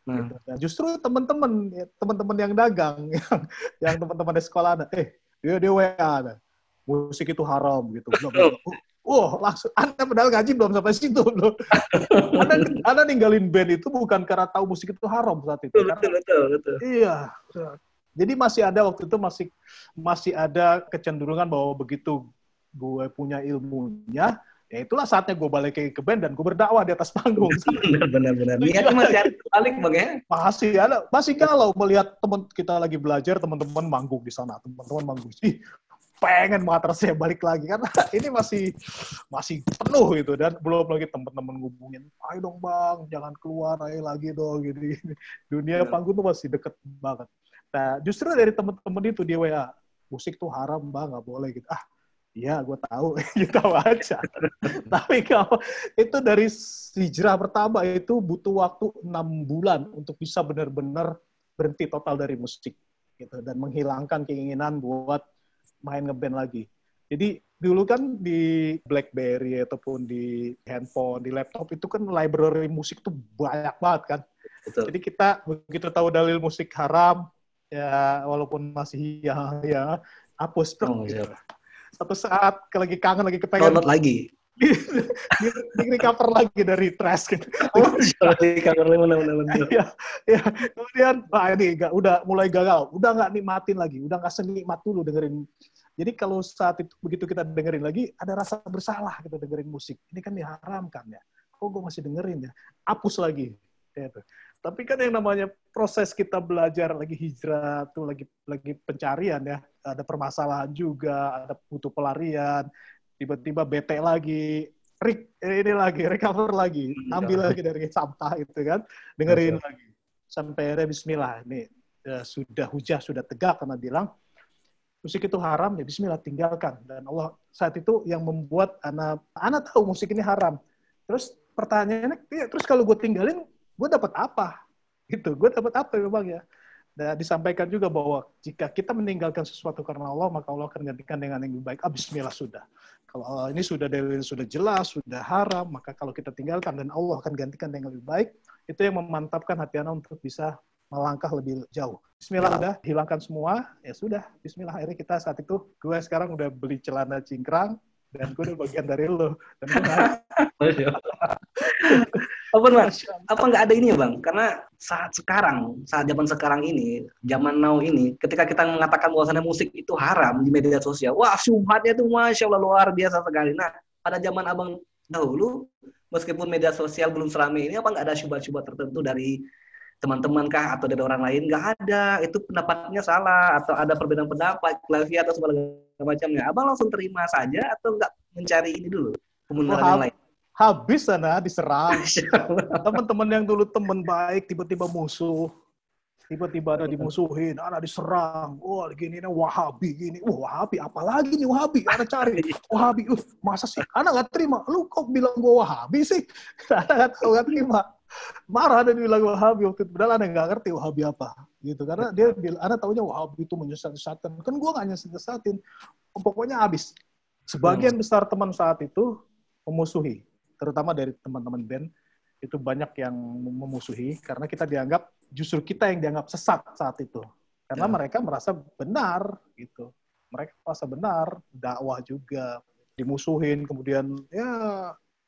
Nah. Gitu. Nah, justru teman-teman, teman-teman yang dagang, <laughs> yang, yang teman-teman di sekolah ada, eh dia dia WA ada musik itu haram gitu. Wah, <laughs> oh, langsung Anda padahal ngaji belum sampai situ loh. <laughs> anda, anda ninggalin band itu bukan karena tahu musik itu haram saat itu. Betul, betul, betul, betul. Iya. Jadi masih ada waktu itu masih masih ada kecenderungan bahwa begitu gue punya ilmunya, ya itulah saatnya gue balik ke, band dan gue berdakwah di atas panggung. <laughs> benar, benar, Niatnya masih ada balik bang ya? Masih ada, masih galau melihat teman kita lagi belajar, teman-teman manggung di sana, teman-teman manggung. Ih, pengen banget rasanya balik lagi. Karena <laughs> ini masih masih penuh gitu. Dan belum lagi teman-teman ngubungin ayo dong bang jangan keluar ayo lagi dong. Gitu, gitu. dunia ya. panggung tuh masih deket banget. Nah justru dari teman-teman itu dia wa musik tuh haram bang nggak boleh gitu. Ah Iya, gue tahu, <laughs> gitu aja. <laughs> Tapi kalau itu dari hijrah pertama itu butuh waktu enam bulan untuk bisa benar-benar berhenti total dari musik, gitu, dan menghilangkan keinginan buat main ngeband lagi. Jadi dulu kan di BlackBerry ataupun di handphone, di laptop itu kan library musik tuh banyak banget kan. Betul. Jadi kita begitu tahu dalil musik haram, ya walaupun masih ya ya hapus oh, gitu. Iya. Satu saat lagi kangen lagi kepengen. Download lagi di, di, di recover lagi dari trash gitu. Oh, di recover mana mana mana. Iya, ya. Kemudian, nah ini gak, udah mulai gagal, udah nggak nikmatin lagi, udah nggak senikmat dulu dengerin. Jadi kalau saat itu begitu kita dengerin lagi, ada rasa bersalah kita dengerin musik. Ini kan diharamkan ya. Kok gue masih dengerin ya? Hapus lagi. Ya, Tapi kan yang namanya proses kita belajar lagi hijrah tuh lagi lagi pencarian ya, ada permasalahan juga, ada butuh pelarian, tiba-tiba bete lagi, Rick, ini lagi, recover lagi, iya. ambil lagi dari sampah itu kan, dengerin lagi. Sampai akhirnya bismillah, ini ya, sudah hujah, sudah tegak karena bilang, musik itu haram, ya bismillah, tinggalkan. Dan Allah saat itu yang membuat anak, anak tahu musik ini haram. Terus pertanyaannya, ya, terus kalau gue tinggalin, gue dapat apa? Gitu, gue dapat apa memang ya? Dan disampaikan juga bahwa jika kita meninggalkan sesuatu karena Allah, maka Allah akan gantikan dengan yang lebih baik. Ah, bismillah sudah. Kalau Allah ini sudah dalil sudah jelas, sudah haram, maka kalau kita tinggalkan dan Allah akan gantikan dengan lebih baik, itu yang memantapkan hati Anda untuk bisa melangkah lebih jauh. Bismillah udah hilangkan semua, ya sudah. Bismillah akhirnya kita saat itu gue sekarang udah beli celana cingkrang dan gue udah bagian dari lo. Dan <laughs> gue apa bang? Apa nggak ada ini ya bang? Karena saat sekarang, saat zaman sekarang ini, zaman now ini, ketika kita mengatakan bahwasannya musik itu haram di media sosial, wah syubhatnya itu masya Allah luar biasa sekali. Nah, pada zaman abang dahulu, meskipun media sosial belum seramai ini, apa nggak ada syubhat-syubhat tertentu dari teman-teman kah atau dari orang lain nggak ada itu pendapatnya salah atau ada perbedaan pendapat klavi atau segala macamnya abang langsung terima saja atau nggak mencari ini dulu kebenaran yang lain habis sana <laughs> diserang. Teman-teman yang dulu teman baik tiba-tiba musuh. Tiba-tiba ada dimusuhin, ada diserang. Wah, gini nih Wahabi gini. Wah, Wahabi apalagi nih Wahabi? Ada cari. Wahabi. Uh, masa sih? Anak nggak terima. Lu kok bilang gua Wahabi sih? <laughs> Anak nggak terima. Marah ada bilang Wahabi waktu itu. Padahal anak nggak ngerti Wahabi apa. Gitu. Karena dia bilang, anak taunya Wahabi itu menyesat-nyesatkan. Kan gua nggak nyesat-nyesatin. Pokoknya habis. Sebagian besar teman saat itu memusuhi. Terutama dari teman-teman band itu banyak yang memusuhi karena kita dianggap justru kita yang dianggap sesat saat itu karena Ya. mereka merasa benar gitu mereka merasa benar dakwah juga dimusuhin kemudian ya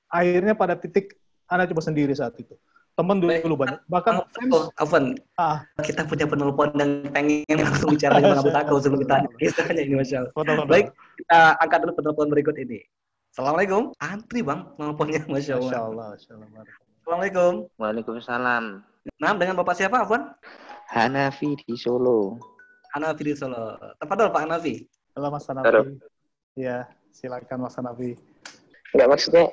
akhirnya pada titik anak coba sendiri saat itu temen dulu, Baik. banyak bahkan Oh, Afwan, ah kita punya penelpon yang pengen langsung bicara dengan Abu Takau sebelum kita kisahnya ini Masya Allah. Baik, kita angkat dulu penelpon berikut ini. Assalamualaikum. Antri bang, penelponnya <laughs> Masya Allah. Masya Allah, Masya Allah. Assalamualaikum. Waalaikumsalam. Nah, dengan Bapak siapa Afwan? Hanafi di Solo. Hanafi di Solo. Tafadol Pak Hanafi. Halo Mas Halo. Hanafi. Ya, silakan Mas Hanafi. Enggak maksudnya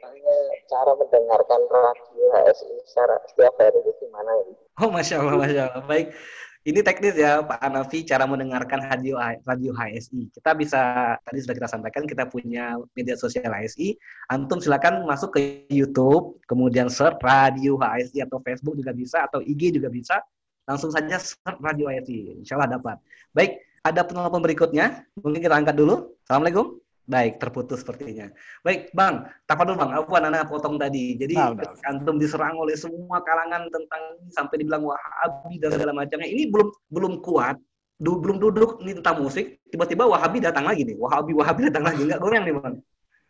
tanya cara mendengarkan radio HSI secara setiap hari itu gimana ya? Oh, Masya Allah, Masya Allah. Baik. Ini teknis ya, Pak Hanafi, cara mendengarkan radio, radio HSI. Kita bisa, tadi sudah kita sampaikan, kita punya media sosial HSI. Antum silakan masuk ke YouTube, kemudian search radio HSI atau Facebook juga bisa, atau IG juga bisa. Langsung saja search radio HSI. Insya Allah dapat. Baik, ada penelpon berikutnya. Mungkin kita angkat dulu. Assalamualaikum. Baik, terputus sepertinya. Baik, Bang. Tafadol Bang. Afwan, anak potong tadi. Jadi, Nah, antum diserang oleh semua kalangan tentang sampai dibilang Wahabi dan segala macamnya. Ini belum belum kuat. Du- belum duduk ini tentang musik, tiba-tiba Wahabi datang lagi nih. Wahabi Wahabi datang lagi. Enggak goyang nih, Bang.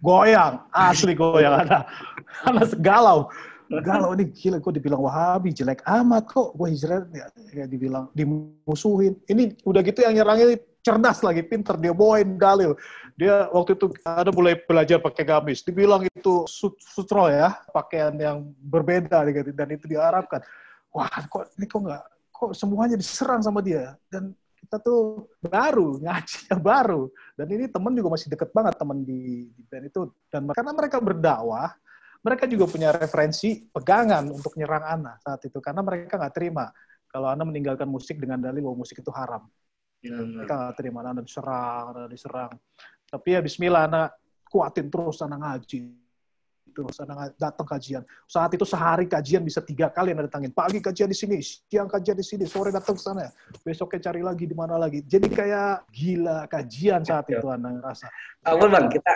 Goyang, asli goyang ada. Ada galau. Galau ini gila kok dibilang Wahabi jelek amat kok gue hijrah ya, ya dibilang dimusuhin. Ini udah gitu yang nyerangnya cerdas lagi, pinter dia bawain dalil. Dia waktu itu ada mulai belajar pakai gamis. Dibilang itu sut- sutro ya, pakaian yang berbeda dan itu diharapkan. Wah, kok ini kok nggak kok semuanya diserang sama dia dan kita tuh baru ngajinya baru dan ini teman juga masih deket banget teman di, di band itu dan karena mereka berdakwah mereka juga punya referensi pegangan untuk nyerang Ana saat itu karena mereka nggak terima kalau Ana meninggalkan musik dengan dalil bahwa musik itu haram mereka nggak terima Ana diserang Ana diserang tapi ya Bismillah Ana kuatin terus Ana ngaji terus Ana nga- datang kajian saat itu sehari kajian bisa tiga kali Ana datangin pagi kajian di sini siang kajian di sini sore datang ke sana besoknya cari lagi di mana lagi jadi kayak gila kajian saat itu Ana ngerasa Apa Bang? Kita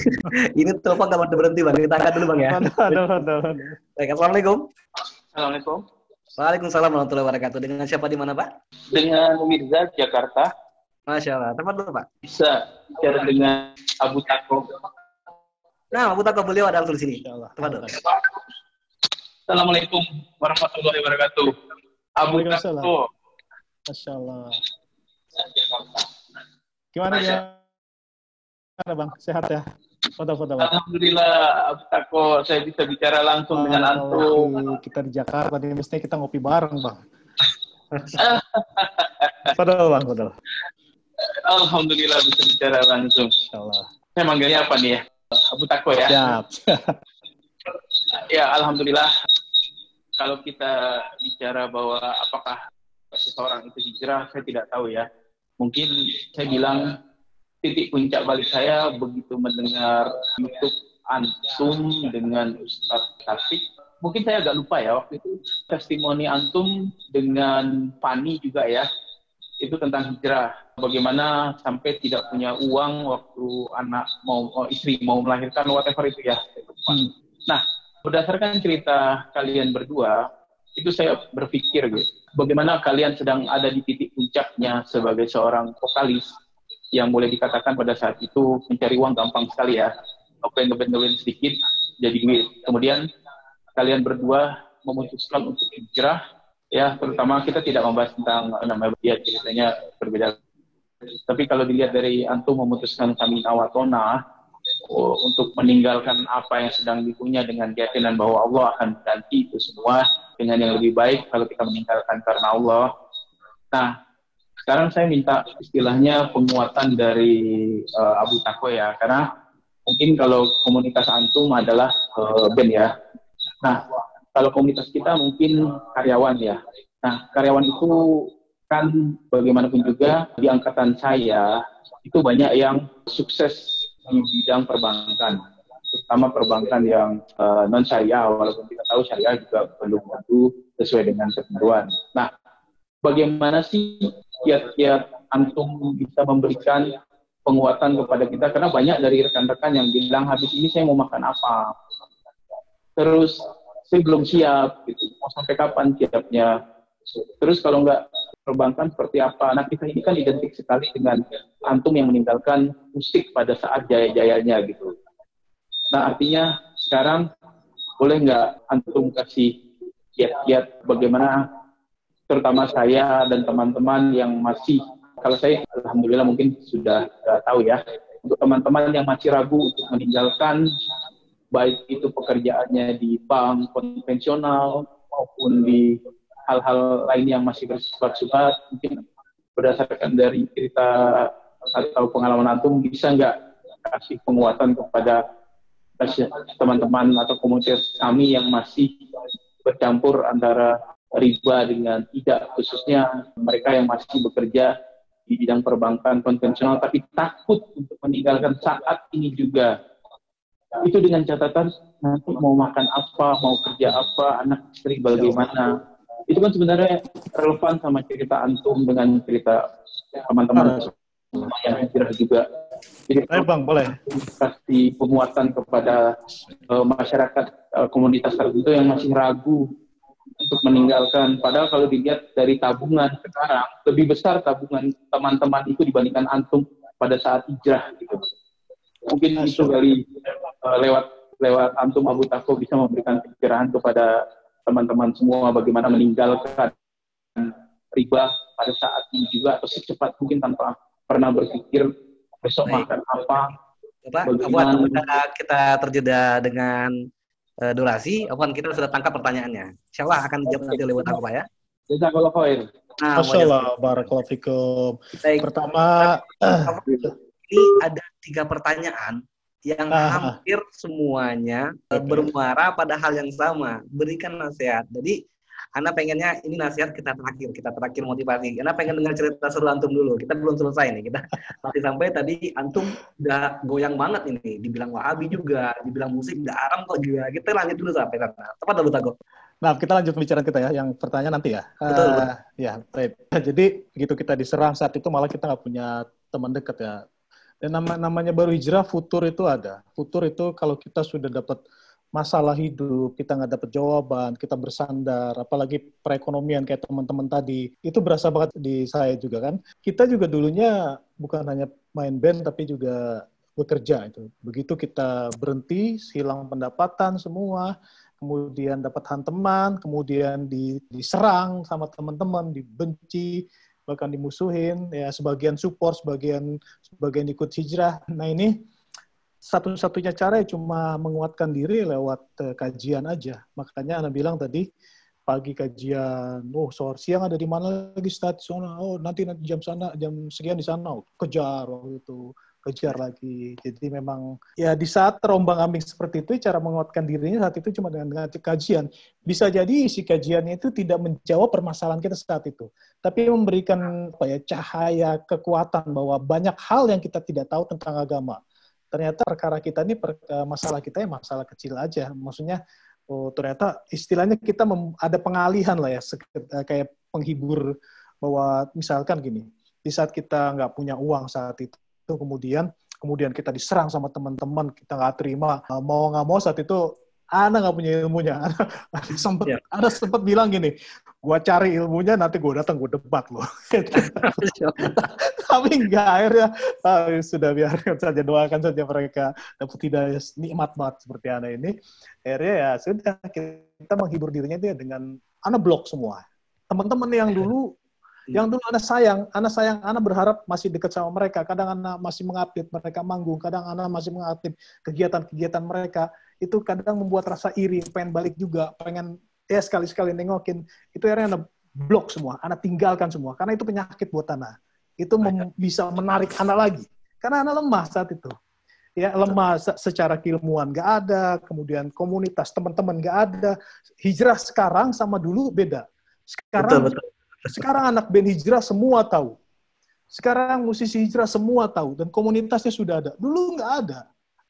<laughs> ini telepon nggak berhenti Bang. Kita angkat dulu Bang ya. Assalamualaikum. Assalamualaikum. Waalaikumsalam warahmatullahi wabarakatuh. Dengan siapa di mana, Pak? Dengan Mirza Jakarta Masya Allah. Tempat dulu, Pak. bisa bicara dengan Abu Tako. Nah, Abu Takwa beliau ada langsung di sini. Tempat dulu. Assalamualaikum warahmatullahi wabarakatuh. Abu. Tako. Masya Allah. Gimana Masya. ya? Gimana Bang? Sehat ya? Foto-foto Bang. Alhamdulillah Abu Tako saya bisa bicara langsung dengan antum. Kita di Jakarta, nih mestinya kita ngopi bareng Bang. <laughs> Foto Bang, foto. Alhamdulillah bisa bicara langsung. Insya Allah. Saya manggilnya apa nih ya? Abu Tako ya. Siap. <laughs> Ya, alhamdulillah. Kalau kita bicara bahwa apakah seseorang itu hijrah, saya tidak tahu ya. Mungkin saya bilang titik puncak balik saya begitu mendengar YouTube antum dengan Ustadz Taufik. Mungkin saya agak lupa ya waktu itu testimoni antum dengan Fani juga ya. Itu tentang hijrah. Bagaimana sampai tidak punya uang waktu anak mau oh, istri mau melahirkan whatever itu ya. Hmm. Nah, berdasarkan cerita kalian berdua, itu saya berpikir gitu. bagaimana kalian sedang ada di titik puncaknya sebagai seorang vokalis yang boleh dikatakan pada saat itu mencari uang gampang sekali ya. Yang ngeband sedikit jadi duit. Kemudian kalian berdua memutuskan untuk hijrah ya terutama kita tidak membahas tentang nama dia ceritanya berbeda tapi kalau dilihat dari antum memutuskan kami nawatona oh, untuk meninggalkan apa yang sedang dipunya dengan keyakinan bahwa Allah akan ganti itu semua dengan yang lebih baik kalau kita meninggalkan karena Allah. Nah, sekarang saya minta istilahnya penguatan dari uh, Abu Tako ya, karena mungkin kalau komunitas antum adalah uh, band ya. Nah, kalau komunitas kita mungkin karyawan ya. Nah, karyawan itu kan bagaimanapun juga di angkatan saya itu banyak yang sukses di bidang perbankan, terutama perbankan yang uh, non syariah, walaupun kita tahu syariah juga belum tentu sesuai dengan ketentuan. Nah, bagaimana sih kiat-kiat antum bisa memberikan penguatan kepada kita? Karena banyak dari rekan-rekan yang bilang habis ini saya mau makan apa, terus saya belum siap, gitu. mau sampai kapan siapnya? Terus kalau nggak perbankan seperti apa. Nah kita ini kan identik sekali dengan antum yang meninggalkan musik pada saat jaya-jayanya gitu. Nah artinya sekarang boleh nggak antum kasih kiat-kiat bagaimana terutama saya dan teman-teman yang masih kalau saya alhamdulillah mungkin sudah, sudah tahu ya. Untuk teman-teman yang masih ragu untuk meninggalkan baik itu pekerjaannya di bank konvensional maupun di hal-hal lain yang masih bersifat-sifat mungkin berdasarkan dari cerita atau pengalaman antum bisa nggak kasih penguatan kepada teman-teman atau komunitas kami yang masih bercampur antara riba dengan tidak khususnya mereka yang masih bekerja di bidang perbankan konvensional tapi takut untuk meninggalkan saat ini juga itu dengan catatan nanti mau makan apa mau kerja apa anak istri bagaimana itu kan sebenarnya relevan sama cerita antum dengan cerita teman-teman yang hijrah juga. Jadi Ayo bang, boleh. Kasih penguatan kepada uh, masyarakat uh, komunitas tertentu yang masih ragu untuk meninggalkan. Padahal kalau dilihat dari tabungan sekarang lebih besar tabungan teman-teman itu dibandingkan antum pada saat hijrah gitu. Mungkin itu kali uh, lewat lewat antum Abu Tako bisa memberikan pencerahan kepada teman-teman semua bagaimana meninggalkan riba pada saat ini juga atau secepat mungkin tanpa pernah berpikir besok Baik. makan apa. Bapak, bagaimana... kita terjeda dengan uh, durasi, Afwan kita sudah tangkap pertanyaannya. Insya Allah akan dijawab nanti oleh Pak ya. Jazakallah khair. Nah, Masya Allah, barakallahu fikum. Pertama, ini ada tiga pertanyaan yang ah. hampir semuanya okay. bermuara pada hal yang sama, berikan nasihat. Jadi Anda pengennya ini nasihat kita terakhir, kita terakhir motivasi. Anda pengen dengar cerita seru antum dulu. Kita belum selesai nih. Kita masih sampai tadi antum udah goyang banget ini. Dibilang wahabi juga, dibilang musik udah aram kok juga. Kita lanjut dulu sampai sana. Tepat atau Tago? Nah, kita lanjut pembicaraan kita ya. Yang pertanyaan nanti ya. Betul. Uh, ya, baik. <laughs> Jadi begitu kita diserang saat itu malah kita nggak punya teman dekat ya dan nama namanya baru hijrah, futur itu ada. Futur itu kalau kita sudah dapat masalah hidup, kita nggak dapat jawaban, kita bersandar, apalagi perekonomian kayak teman-teman tadi, itu berasa banget di saya juga kan. Kita juga dulunya bukan hanya main band, tapi juga bekerja itu. Begitu kita berhenti, hilang pendapatan semua, kemudian dapat hanteman, kemudian diserang sama teman-teman, dibenci, bahkan dimusuhin ya sebagian support sebagian sebagian ikut hijrah nah ini satu-satunya cara ya cuma menguatkan diri lewat uh, kajian aja makanya anda bilang tadi pagi kajian oh sore siang ada di mana lagi stasiun oh nanti nanti jam sana jam sekian di sana oh, kejar waktu itu kejar lagi. Jadi memang ya di saat terombang ambing seperti itu cara menguatkan dirinya saat itu cuma dengan, dengan kajian. Bisa jadi isi kajiannya itu tidak menjawab permasalahan kita saat itu, tapi memberikan apa ya cahaya kekuatan bahwa banyak hal yang kita tidak tahu tentang agama. Ternyata perkara kita ini eh, masalah kita ya masalah kecil aja. Maksudnya oh ternyata istilahnya kita ada pengalihan lah ya eh, kayak penghibur bahwa misalkan gini di saat kita nggak punya uang saat itu kemudian kemudian kita diserang sama teman-teman kita nggak terima mau nggak mau saat itu Ana nggak punya ilmunya. <laughs> Ana, ana sempat, Ya. ana sempat bilang gini, gua cari ilmunya nanti gua datang gua debat loh. <laughs> <laughs> Tapi enggak akhirnya ah, sudah biarkan saja doakan saja mereka dapat hidayah nikmat banget seperti Ana ini. Akhirnya ya sudah kita menghibur dirinya itu ya dengan Ana blok semua. Teman-teman yang dulu yang dulu anak sayang, anak sayang, anak berharap masih dekat sama mereka. Kadang anak masih mengupdate mereka manggung, kadang anak masih mengupdate kegiatan-kegiatan mereka. Itu kadang membuat rasa iri, pengen balik juga, pengen ya sekali-sekali nengokin. Itu akhirnya anak blok semua, anak tinggalkan semua. Karena itu penyakit buat anak. Itu mem- bisa menarik anak lagi. Karena anak lemah saat itu. Ya lemah se- secara keilmuan nggak ada, kemudian komunitas teman-teman nggak ada. Hijrah sekarang sama dulu beda. Sekarang Betul, betul. Sekarang anak band hijrah semua tahu. Sekarang musisi hijrah semua tahu dan komunitasnya sudah ada. Dulu nggak ada.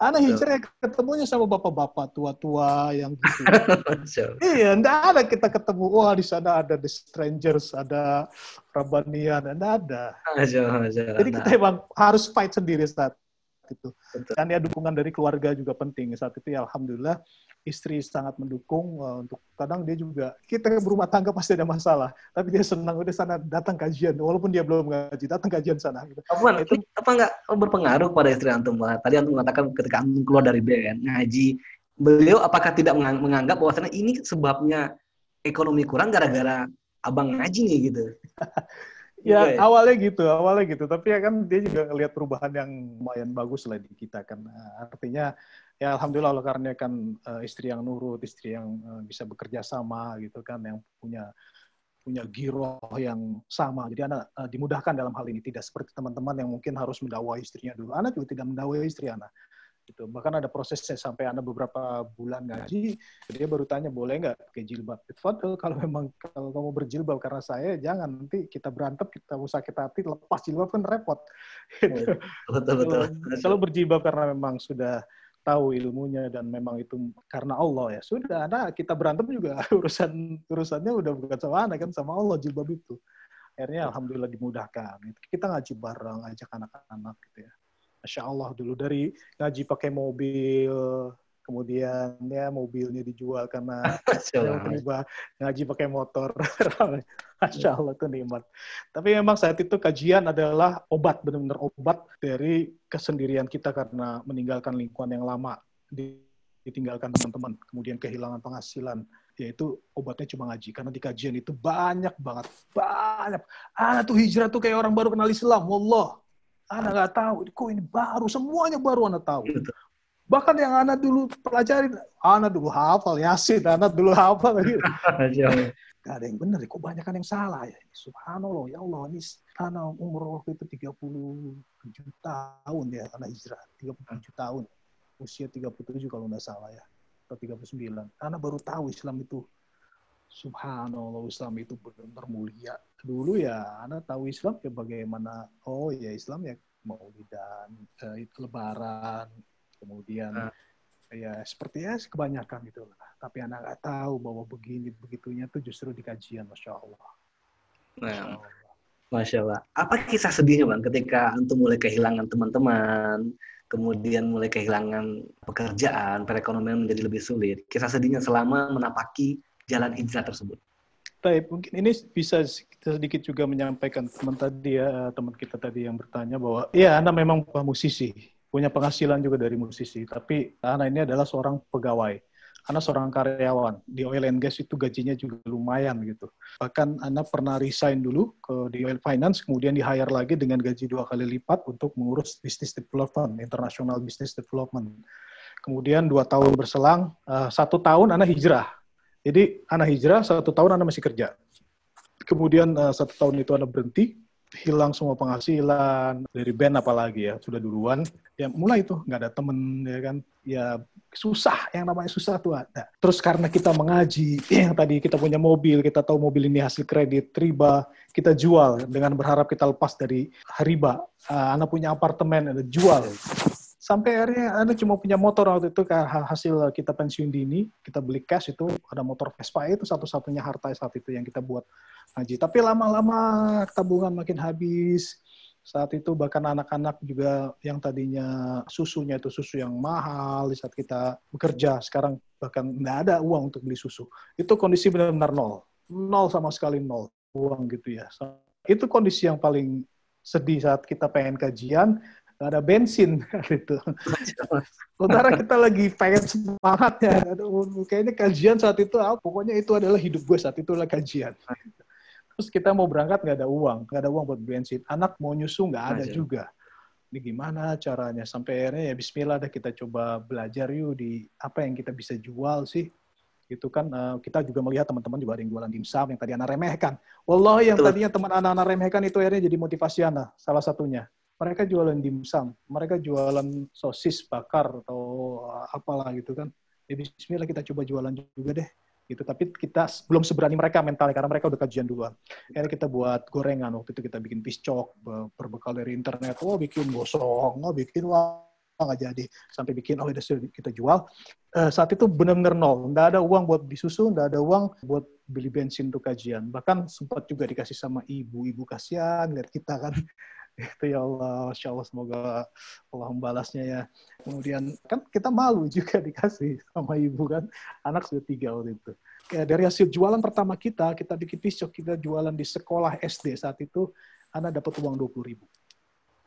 Anak hijrah ketemunya sama bapak-bapak tua-tua yang gitu. <laughs> Iya, nggak ada kita ketemu. Wah di sana ada The Strangers, ada Rabanian, nggak ada. Jadi kita Nah, emang harus fight sendiri saat itu. Betul. Dan ya dukungan dari keluarga juga penting. Saat itu ya alhamdulillah istri sangat mendukung uh, untuk kadang dia juga kita berumah tangga pasti ada masalah, tapi dia senang udah sana datang kajian walaupun dia belum ngaji datang kajian sana gitu. Apaan, Itu apa nggak berpengaruh pada istri antum? Tadi antum mengatakan ketika antum keluar dari band ngaji, beliau apakah tidak mengang- menganggap bahwasanya ini sebabnya ekonomi kurang gara-gara abang ngaji nih gitu? <laughs> ya ya. awalnya gitu, awalnya gitu. Tapi ya kan dia juga ngelihat perubahan yang lumayan bagus lah di kita kan. Nah, artinya ya alhamdulillah Allah karena kan uh, istri yang nurut, istri yang uh, bisa bekerja sama gitu kan, yang punya punya giroh yang sama. Jadi anak uh, dimudahkan dalam hal ini, tidak seperti teman-teman yang mungkin harus mendakwai istrinya dulu. Anak juga tidak mendakwai istri anak. Gitu. Bahkan ada prosesnya sampai anak beberapa bulan ngaji, dia baru tanya boleh nggak pakai jilbab. Fadl, kalau memang kalau kamu berjilbab karena saya, jangan nanti kita berantem, kita usah kita hati, lepas jilbab kan repot. Gitu. Betul betul. Kalau- berjilbab karena memang sudah tahu ilmunya dan memang itu karena Allah ya sudah ada kita berantem juga <laughs> urusan urusannya udah bukan sama anak kan sama Allah jilbab itu akhirnya alhamdulillah dimudahkan kita ngaji bareng ajak anak-anak gitu ya Masya Allah dulu dari ngaji pakai mobil kemudian ya mobilnya dijual karena <laughs> Allah. tiba-tiba ngaji pakai motor. <laughs> Masya Allah itu nikmat. Tapi memang saat itu kajian adalah obat benar-benar obat dari kesendirian kita karena meninggalkan lingkungan yang lama di- ditinggalkan teman-teman kemudian kehilangan penghasilan yaitu obatnya cuma ngaji. Karena di kajian itu banyak banget banyak. Anak tuh hijrah tuh kayak orang baru kenal Islam wallah anak nggak tahu kok ini baru semuanya baru anak tahu bahkan yang anak dulu pelajarin anak dulu hafal yasin anak dulu hafal <laughs> gitu. Gak ada yang benar, kok banyak kan yang salah ya. Subhanallah, ya Allah, ini anak umur waktu itu 37 tahun ya, anak hijrah, 37 tahun. Usia 37 kalau nggak salah ya, atau 39. Anak baru tahu Islam itu, subhanallah, Islam itu benar-benar mulia. Dulu ya, anak tahu Islam ya bagaimana, oh ya Islam ya maulidan, eh, itu lebaran, kemudian Ah. ya seperti ya kebanyakan gitu lah. Tapi anak nggak tahu bahwa begini begitunya tuh justru di kajian, masya Allah. Nah, Masya Allah. Apa kisah sedihnya bang ketika antum mulai kehilangan teman-teman, kemudian mulai kehilangan pekerjaan, perekonomian menjadi lebih sulit. Kisah sedihnya selama menapaki jalan hijrah tersebut. Baik, mungkin ini bisa sedikit juga menyampaikan teman tadi ya, teman kita tadi yang bertanya bahwa ya anak memang musisi, punya penghasilan juga dari musisi, tapi anak ini adalah seorang pegawai. Anak seorang karyawan di oil and gas itu gajinya juga lumayan gitu. Bahkan anak pernah resign dulu ke di oil finance, kemudian di hire lagi dengan gaji dua kali lipat untuk mengurus business development, international business development. Kemudian dua tahun berselang, eh, satu tahun anak hijrah. Jadi anak hijrah satu tahun anak masih kerja. Kemudian eh, satu tahun itu anak berhenti, hilang semua penghasilan dari band apalagi ya sudah duluan. Ya mulai itu nggak ada temen ya kan. Ya susah yang namanya susah tuh ada. Terus karena kita mengaji <clears throat> yang tadi kita punya mobil kita tahu mobil ini hasil kredit riba kita jual. Dengan berharap kita lepas dari riba Ah, anak punya apartemen ada jual sampai akhirnya anda cuma punya motor waktu itu hasil kita pensiun dini kita beli cash itu ada motor Vespa itu satu-satunya harta saat itu yang kita buat ngaji tapi lama-lama tabungan makin habis Saat itu bahkan anak-anak juga yang tadinya susunya itu susu yang mahal di saat kita bekerja, sekarang bahkan nggak ada uang untuk beli susu. Itu kondisi benar-benar nol. Nol sama sekali nol uang gitu ya. Itu kondisi yang paling sedih saat kita pengen kajian, nggak ada bensin <laughs> gitu. Sementara kita lagi pengen semangatnya. Aduh, kayaknya kajian saat itu, ah, pokoknya itu adalah hidup gue saat itu adalah kajian. Terus kita mau berangkat nggak ada uang, nggak ada uang buat bensin. Anak mau nyusu nggak ada juga. Ini gimana caranya? Sampai akhirnya ya Bismillah dah kita coba belajar yuk di apa yang kita bisa jual sih. Itu kan uh, kita juga melihat teman-teman juga ada yang jualan dimsum yang tadi anak remehkan. Wallahi yang tadinya teman anak-anak remehkan itu akhirnya jadi motivasi anak salah satunya. Mereka jualan dimsum, mereka jualan sosis bakar atau uh, apalah gitu kan. Ya Bismillah kita coba jualan juga deh gitu. Tapi kita belum seberani mereka mentalnya karena mereka udah kajian duluan. Akhirnya kita buat gorengan waktu itu kita bikin piscok berbekal dari internet. Oh bikin gosong, oh bikin wah nggak jadi sampai bikin oh udah kita jual uh, saat itu benar-benar nol nggak ada uang buat beli susu nggak ada uang buat beli bensin untuk kajian bahkan sempat juga dikasih sama ibu-ibu kasihan lihat kita kan itu ya Allah, Masya Allah semoga Allah membalasnya ya. Kemudian kan kita malu juga <laughs> dikasih sama ibu kan, anak sudah tiga waktu itu. Kayak dari hasil jualan pertama kita, kita bikin pisau, kita jualan di sekolah SD saat itu, anak dapat uang dua puluh ribu.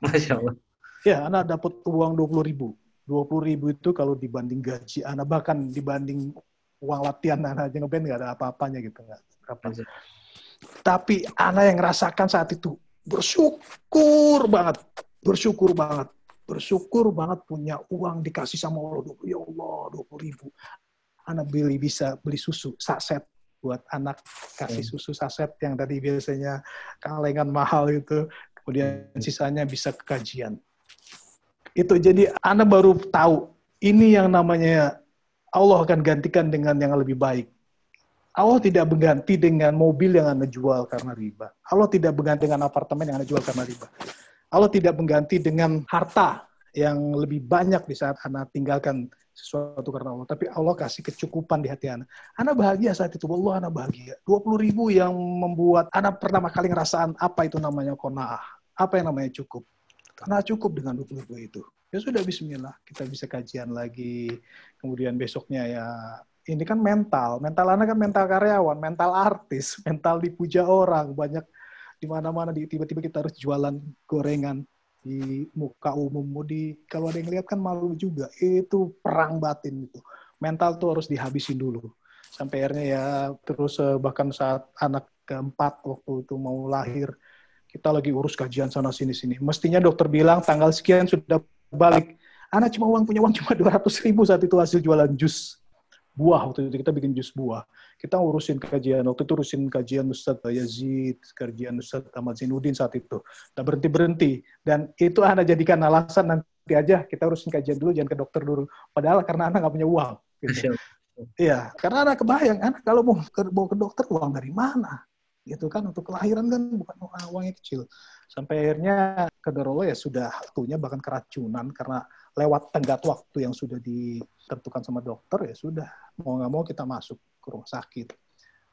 Masya Allah. Ya, anak dapat uang dua puluh ribu. Dua puluh ribu itu kalau dibanding gaji anak, bahkan dibanding uang latihan anak aja ngeband nggak ada apa-apanya gitu. Nggak, apa. Tapi anak yang rasakan saat itu, bersyukur banget, bersyukur banget, bersyukur banget punya uang dikasih sama Allah. Ya Allah, 20 ribu. Anak beli bisa beli susu, saset buat anak kasih susu saset yang tadi biasanya kalengan mahal itu. Kemudian sisanya bisa ke kajian. Itu jadi anak baru tahu ini yang namanya Allah akan gantikan dengan yang lebih baik. Allah tidak berganti dengan mobil yang Anda jual karena riba. Allah tidak berganti dengan apartemen yang Anda jual karena riba. Allah tidak mengganti dengan harta yang lebih banyak di saat Anda tinggalkan sesuatu karena Allah. Tapi Allah kasih kecukupan di hati Anda. Anda bahagia saat itu. Allah Anda bahagia. 20 ribu yang membuat Anda pertama kali ngerasaan apa itu namanya kona'ah. Apa yang namanya cukup. Karena cukup dengan 20 ribu itu. Ya sudah bismillah. Kita bisa kajian lagi. Kemudian besoknya ya ini kan mental, mental anak kan mental karyawan, mental artis, <laughs> mental dipuja orang, banyak di mana-mana tiba-tiba kita harus jualan gorengan di muka umum di kalau ada yang lihat kan malu juga. Itu perang batin itu. Mental tuh harus dihabisin dulu. Sampai akhirnya ya terus eh, bahkan saat anak keempat waktu itu mau lahir kita lagi urus kajian sana sini sini. Mestinya dokter bilang tanggal sekian sudah balik. Anak cuma uang punya uang cuma dua ratus ribu saat itu hasil jualan jus buah waktu itu kita bikin jus buah. Kita urusin kajian waktu itu urusin kajian Ustaz Yazid, kajian Ustaz Ahmad Zainuddin saat itu. Kita berhenti berhenti dan itu anda jadikan alasan nanti aja kita urusin kajian dulu jangan ke dokter dulu. Padahal karena anak nggak punya uang. Gitu. Iya, karena anak kebayang anak kalau mau ke, mau ke dokter uang dari mana? gitu kan untuk kelahiran kan bukan uangnya kecil sampai akhirnya Allah ya sudah waktunya bahkan keracunan karena lewat tenggat waktu yang sudah ditentukan sama dokter ya sudah. Mau nggak mau kita masuk ke rumah sakit.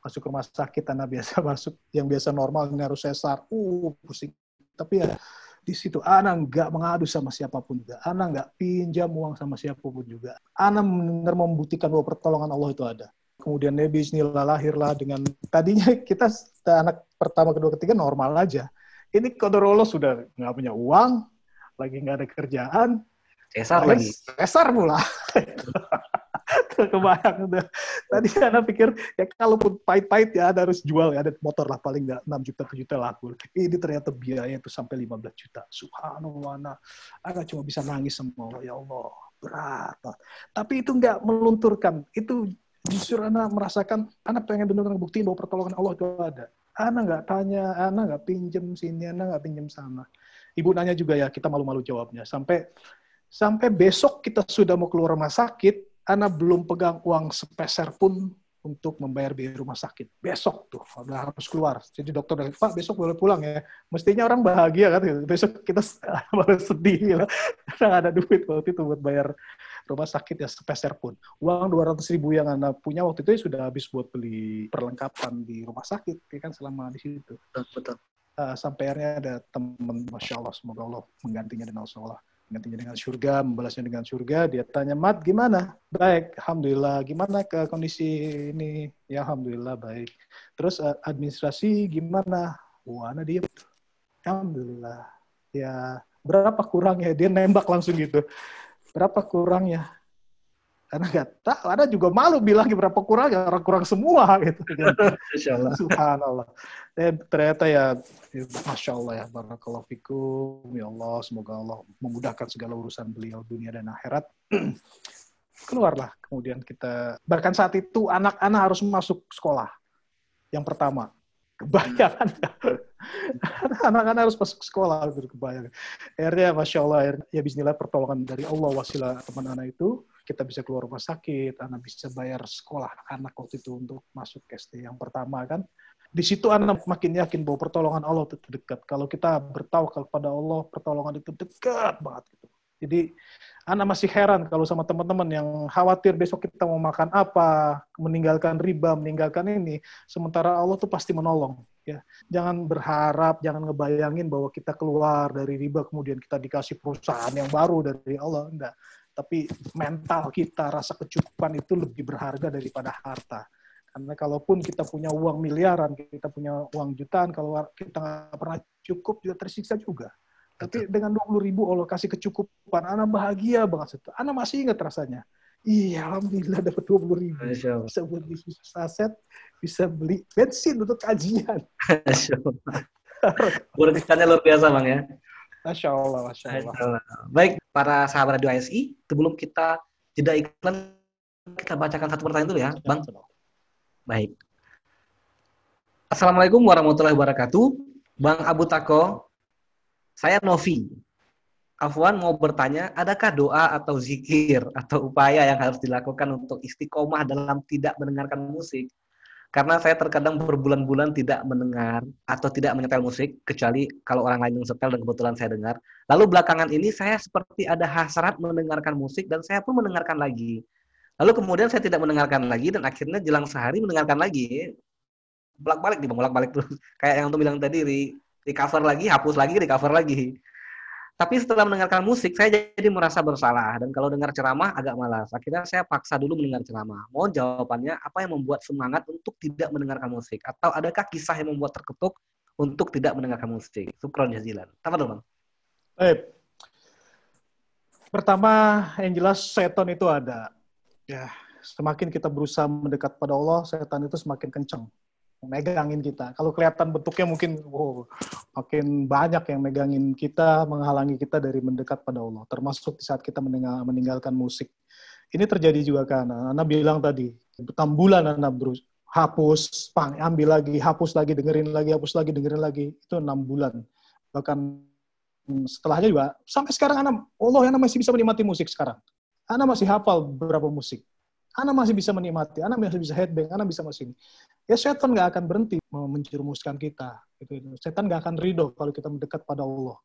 Masuk ke rumah sakit karena biasa <laughs> masuk. Yang biasa normal nggak harus sesar. Uh pusing. Tapi ya di situ anak nggak mengadu sama siapa pun juga. Anak nggak pinjam uang sama siapa pun juga. Anak benar membuktikan bahwa pertolongan Allah itu ada. Kemudian Nabi Bismillah lahirlah dengan tadinya kita anak pertama kedua ketiga normal aja. Ini Allah sudah nggak punya uang lagi nggak ada kerjaan Cesar lagi. Cesar pula. kebayang udah. Tadi anak pikir ya kalaupun pahit-pahit ya ada harus jual ya ada motor lah paling nggak 6 juta 7 juta laku. Ini ternyata biaya itu sampai 15 juta. Subhanallah anak, anak cuma bisa nangis semua ya Allah berat. Tapi itu nggak melunturkan. Itu justru anak merasakan anak pengen benar-benar buktiin bahwa pertolongan Allah itu ada. Anak nggak tanya, anak nggak pinjem sini, anak nggak pinjem sana. Ibu nanya juga ya, kita malu-malu jawabnya. Sampai sampai besok kita sudah mau keluar rumah sakit, Ana belum pegang uang sepeser pun untuk membayar biaya rumah sakit. Besok tuh, udah harus keluar. Jadi dokter bilang, Pak besok boleh pulang ya. Mestinya orang bahagia kan, <laughs> besok kita <laughs> malah sedih lah. Karena ada duit waktu itu buat bayar rumah sakit ya sepeser pun. Uang 200 ribu yang Anda punya waktu itu ya sudah habis buat beli perlengkapan di rumah sakit, ya kan selama di situ. Betul. uh, sampai akhirnya ada teman masya Allah semoga Allah menggantinya dengan Allah menggantinya dengan surga membalasnya dengan surga. Dia tanya mat gimana? Baik alhamdulillah. Gimana ke kondisi ini? Ya alhamdulillah baik. Terus uh, administrasi gimana? Wah dia alhamdulillah. Ya berapa kurangnya? Dia nembak langsung gitu. Berapa kurangnya karena nggak tahu ada juga malu bilang berapa kurang ya orang kurang semua gitu <laughs> subhanallah. Dan ternyata ya, ya masya Allah ya barakallahu fikum ya Allah semoga Allah memudahkan segala urusan beliau dunia dan akhirat. <clears throat> Keluarlah kemudian kita bahkan saat itu anak-anak harus masuk sekolah yang pertama. Kebayang <laughs> anak-anak harus masuk sekolah kebayang akhirnya masya Allah ya Bismillah pertolongan dari Allah wasilah teman anak itu kita bisa keluar rumah sakit, anak bisa bayar sekolah anak waktu itu untuk masuk SD yang pertama kan. Di situ anak makin yakin bahwa pertolongan Allah itu dekat. Kalau kita bertawakal kepada Allah, pertolongan itu dekat banget gitu. Jadi anak masih heran kalau sama teman-teman yang khawatir besok kita mau makan apa, meninggalkan riba, meninggalkan ini, sementara Allah tuh pasti menolong. Ya, jangan berharap, jangan ngebayangin bahwa kita keluar dari riba kemudian kita dikasih perusahaan yang baru dari Allah. Enggak tapi mental kita, rasa kecukupan itu lebih berharga daripada harta. Karena kalaupun kita punya uang miliaran, kita punya uang jutaan, kalau kita nggak pernah cukup, juga tersiksa juga. Tapi dengan 20 ribu Allah kasih kecukupan, anak bahagia banget. Situ. Anak masih ingat rasanya. Iya, alhamdulillah dapat 20 ribu. Bisa buat bisnis aset, bisa beli bensin untuk kajian. Berkatnya luar biasa, Bang ya. Masya Allah, Masya Allah. Baik, para sahabat Radio ASI, sebelum kita jeda iklan, kita bacakan satu pertanyaan dulu ya, Bang. Baik. Assalamualaikum warahmatullahi wabarakatuh. Bang Abu Tako, saya Novi. Afwan mau bertanya, adakah doa atau zikir atau upaya yang harus dilakukan untuk istiqomah dalam tidak mendengarkan musik karena saya terkadang berbulan-bulan tidak mendengar atau tidak menyetel musik kecuali kalau orang lain yang setel dan kebetulan saya dengar. Lalu belakangan ini saya seperti ada hasrat mendengarkan musik dan saya pun mendengarkan lagi. Lalu kemudian saya tidak mendengarkan lagi dan akhirnya jelang sehari mendengarkan lagi. Bolak-balik di bolak-balik terus. Kayak yang untuk bilang tadi di, di cover lagi, hapus lagi, di cover lagi. Tapi setelah mendengarkan musik, saya jadi merasa bersalah. Dan kalau dengar ceramah, agak malas. Akhirnya saya paksa dulu mendengar ceramah. Mohon jawabannya, apa yang membuat semangat untuk tidak mendengarkan musik? Atau adakah kisah yang membuat terketuk untuk tidak mendengarkan musik? Sukron jazilan. Apa tuh, Bang? Baik. Pertama, yang jelas seton itu ada. Ya, semakin kita berusaha mendekat pada Allah, setan itu semakin kencang megangin kita. Kalau kelihatan bentuknya mungkin wow, makin banyak yang megangin kita, menghalangi kita dari mendekat pada Allah. Termasuk di saat kita mendengar, meninggalkan musik. Ini terjadi juga kan. Anda bilang tadi, enam bulan Anda berus hapus, pang, ambil lagi, hapus lagi, dengerin lagi, hapus lagi, dengerin lagi. Itu enam bulan. Bahkan setelahnya juga, sampai sekarang Anda, Allah yang masih bisa menikmati musik sekarang. Anda masih hafal beberapa musik. Anda masih bisa menikmati, Anda masih bisa headbang, Anda bisa masih ini. Ya setan nggak akan berhenti menjerumuskan kita. Gitu. Setan nggak akan ridho kalau kita mendekat pada Allah.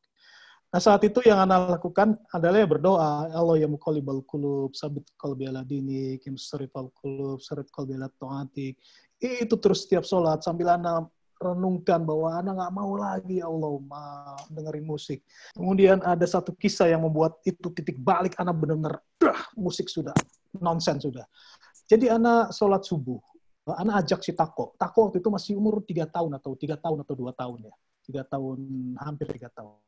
Nah saat itu yang Anda lakukan adalah ya berdoa, Allah ya muqallibal kulub, sabit qalbi ala dini, kim sarifal kulub, sarif qalbi ala. Itu terus setiap sholat sambil Anda renungkan bahwa Anda nggak mau lagi ya Allah ma, dengerin musik. Kemudian ada satu kisah yang membuat itu titik balik Anda benar-benar musik sudah nonsen sudah. Jadi anak sholat subuh, anak ajak si Tako. Tako waktu itu masih umur tiga tahun atau tiga tahun atau dua tahun ya, tiga tahun hampir tiga tahun.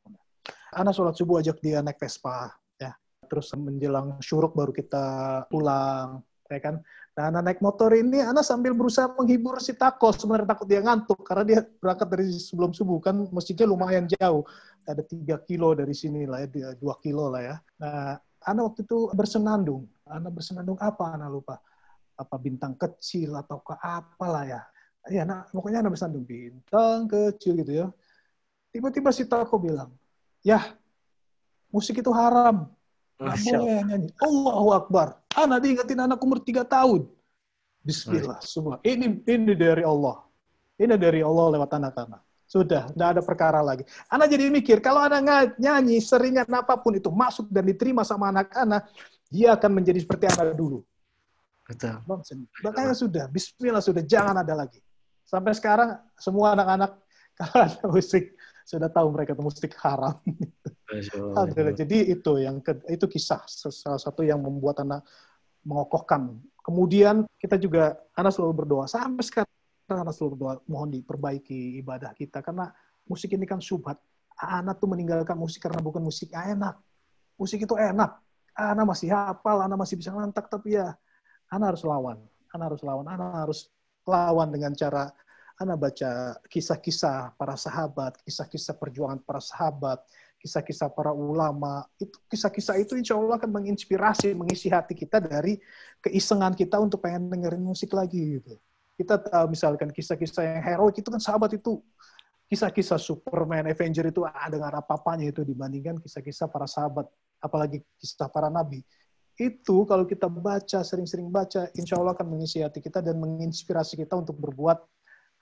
Anak sholat subuh ajak dia naik Vespa, ya. Terus menjelang syuruk baru kita pulang, ya kan. Nah, anak naik motor ini, anak sambil berusaha menghibur si Tako. Sebenarnya takut dia ngantuk karena dia berangkat dari sebelum subuh kan, masjidnya lumayan jauh, ada tiga kilo dari sini lah ya, dua kilo lah ya. Nah, anak waktu itu bersenandung. Anak bersenandung apa? Anak lupa. Apa bintang kecil atau ke apalah ya. Ya, anak, pokoknya anak bersenandung bintang kecil gitu ya. Tiba-tiba si Tako bilang, ya musik itu haram. Nggak boleh nyanyi. Allahu Akbar. Anak diingetin anak umur tiga tahun. Bismillah. Semua. Ini ini dari Allah. Ini dari Allah lewat anak-anak. Sudah, tidak ada perkara lagi. Anak jadi mikir, kalau anak nyanyi seringan apa pun itu masuk dan diterima sama anak-anak, dia akan menjadi seperti anak dulu. Betul. Makanya sudah, bismillah sudah, jangan ada lagi. Sampai sekarang semua anak-anak <laughs> Kalau ada musik, sudah tahu mereka itu musik haram. Alhamdulillah. Jadi itu yang ke, itu kisah salah satu yang membuat anak mengokohkan. Kemudian kita juga anak selalu berdoa sampai sekarang anak selalu berdoa mohon diperbaiki ibadah kita karena musik ini kan subhat. Anak tuh meninggalkan musik karena bukan musik enak. Musik itu enak. Anak masih hafal, anak masih bisa ngantak tapi ya anak harus lawan. Anak harus lawan. Anak harus lawan dengan cara anak baca kisah-kisah para sahabat, kisah-kisah perjuangan para sahabat, kisah-kisah para ulama. Itu kisah-kisah itu insya Allah akan menginspirasi, mengisi hati kita dari keisengan kita untuk pengen dengerin musik lagi gitu. Kita tahu misalkan kisah-kisah yang heroik itu kan sahabat itu kisah-kisah Superman, Avenger itu ada nggak apa-apanya itu dibandingkan kisah-kisah para sahabat, apalagi kisah para nabi. Itu kalau kita baca, sering-sering baca, insya Allah akan mengisi hati kita dan menginspirasi kita untuk berbuat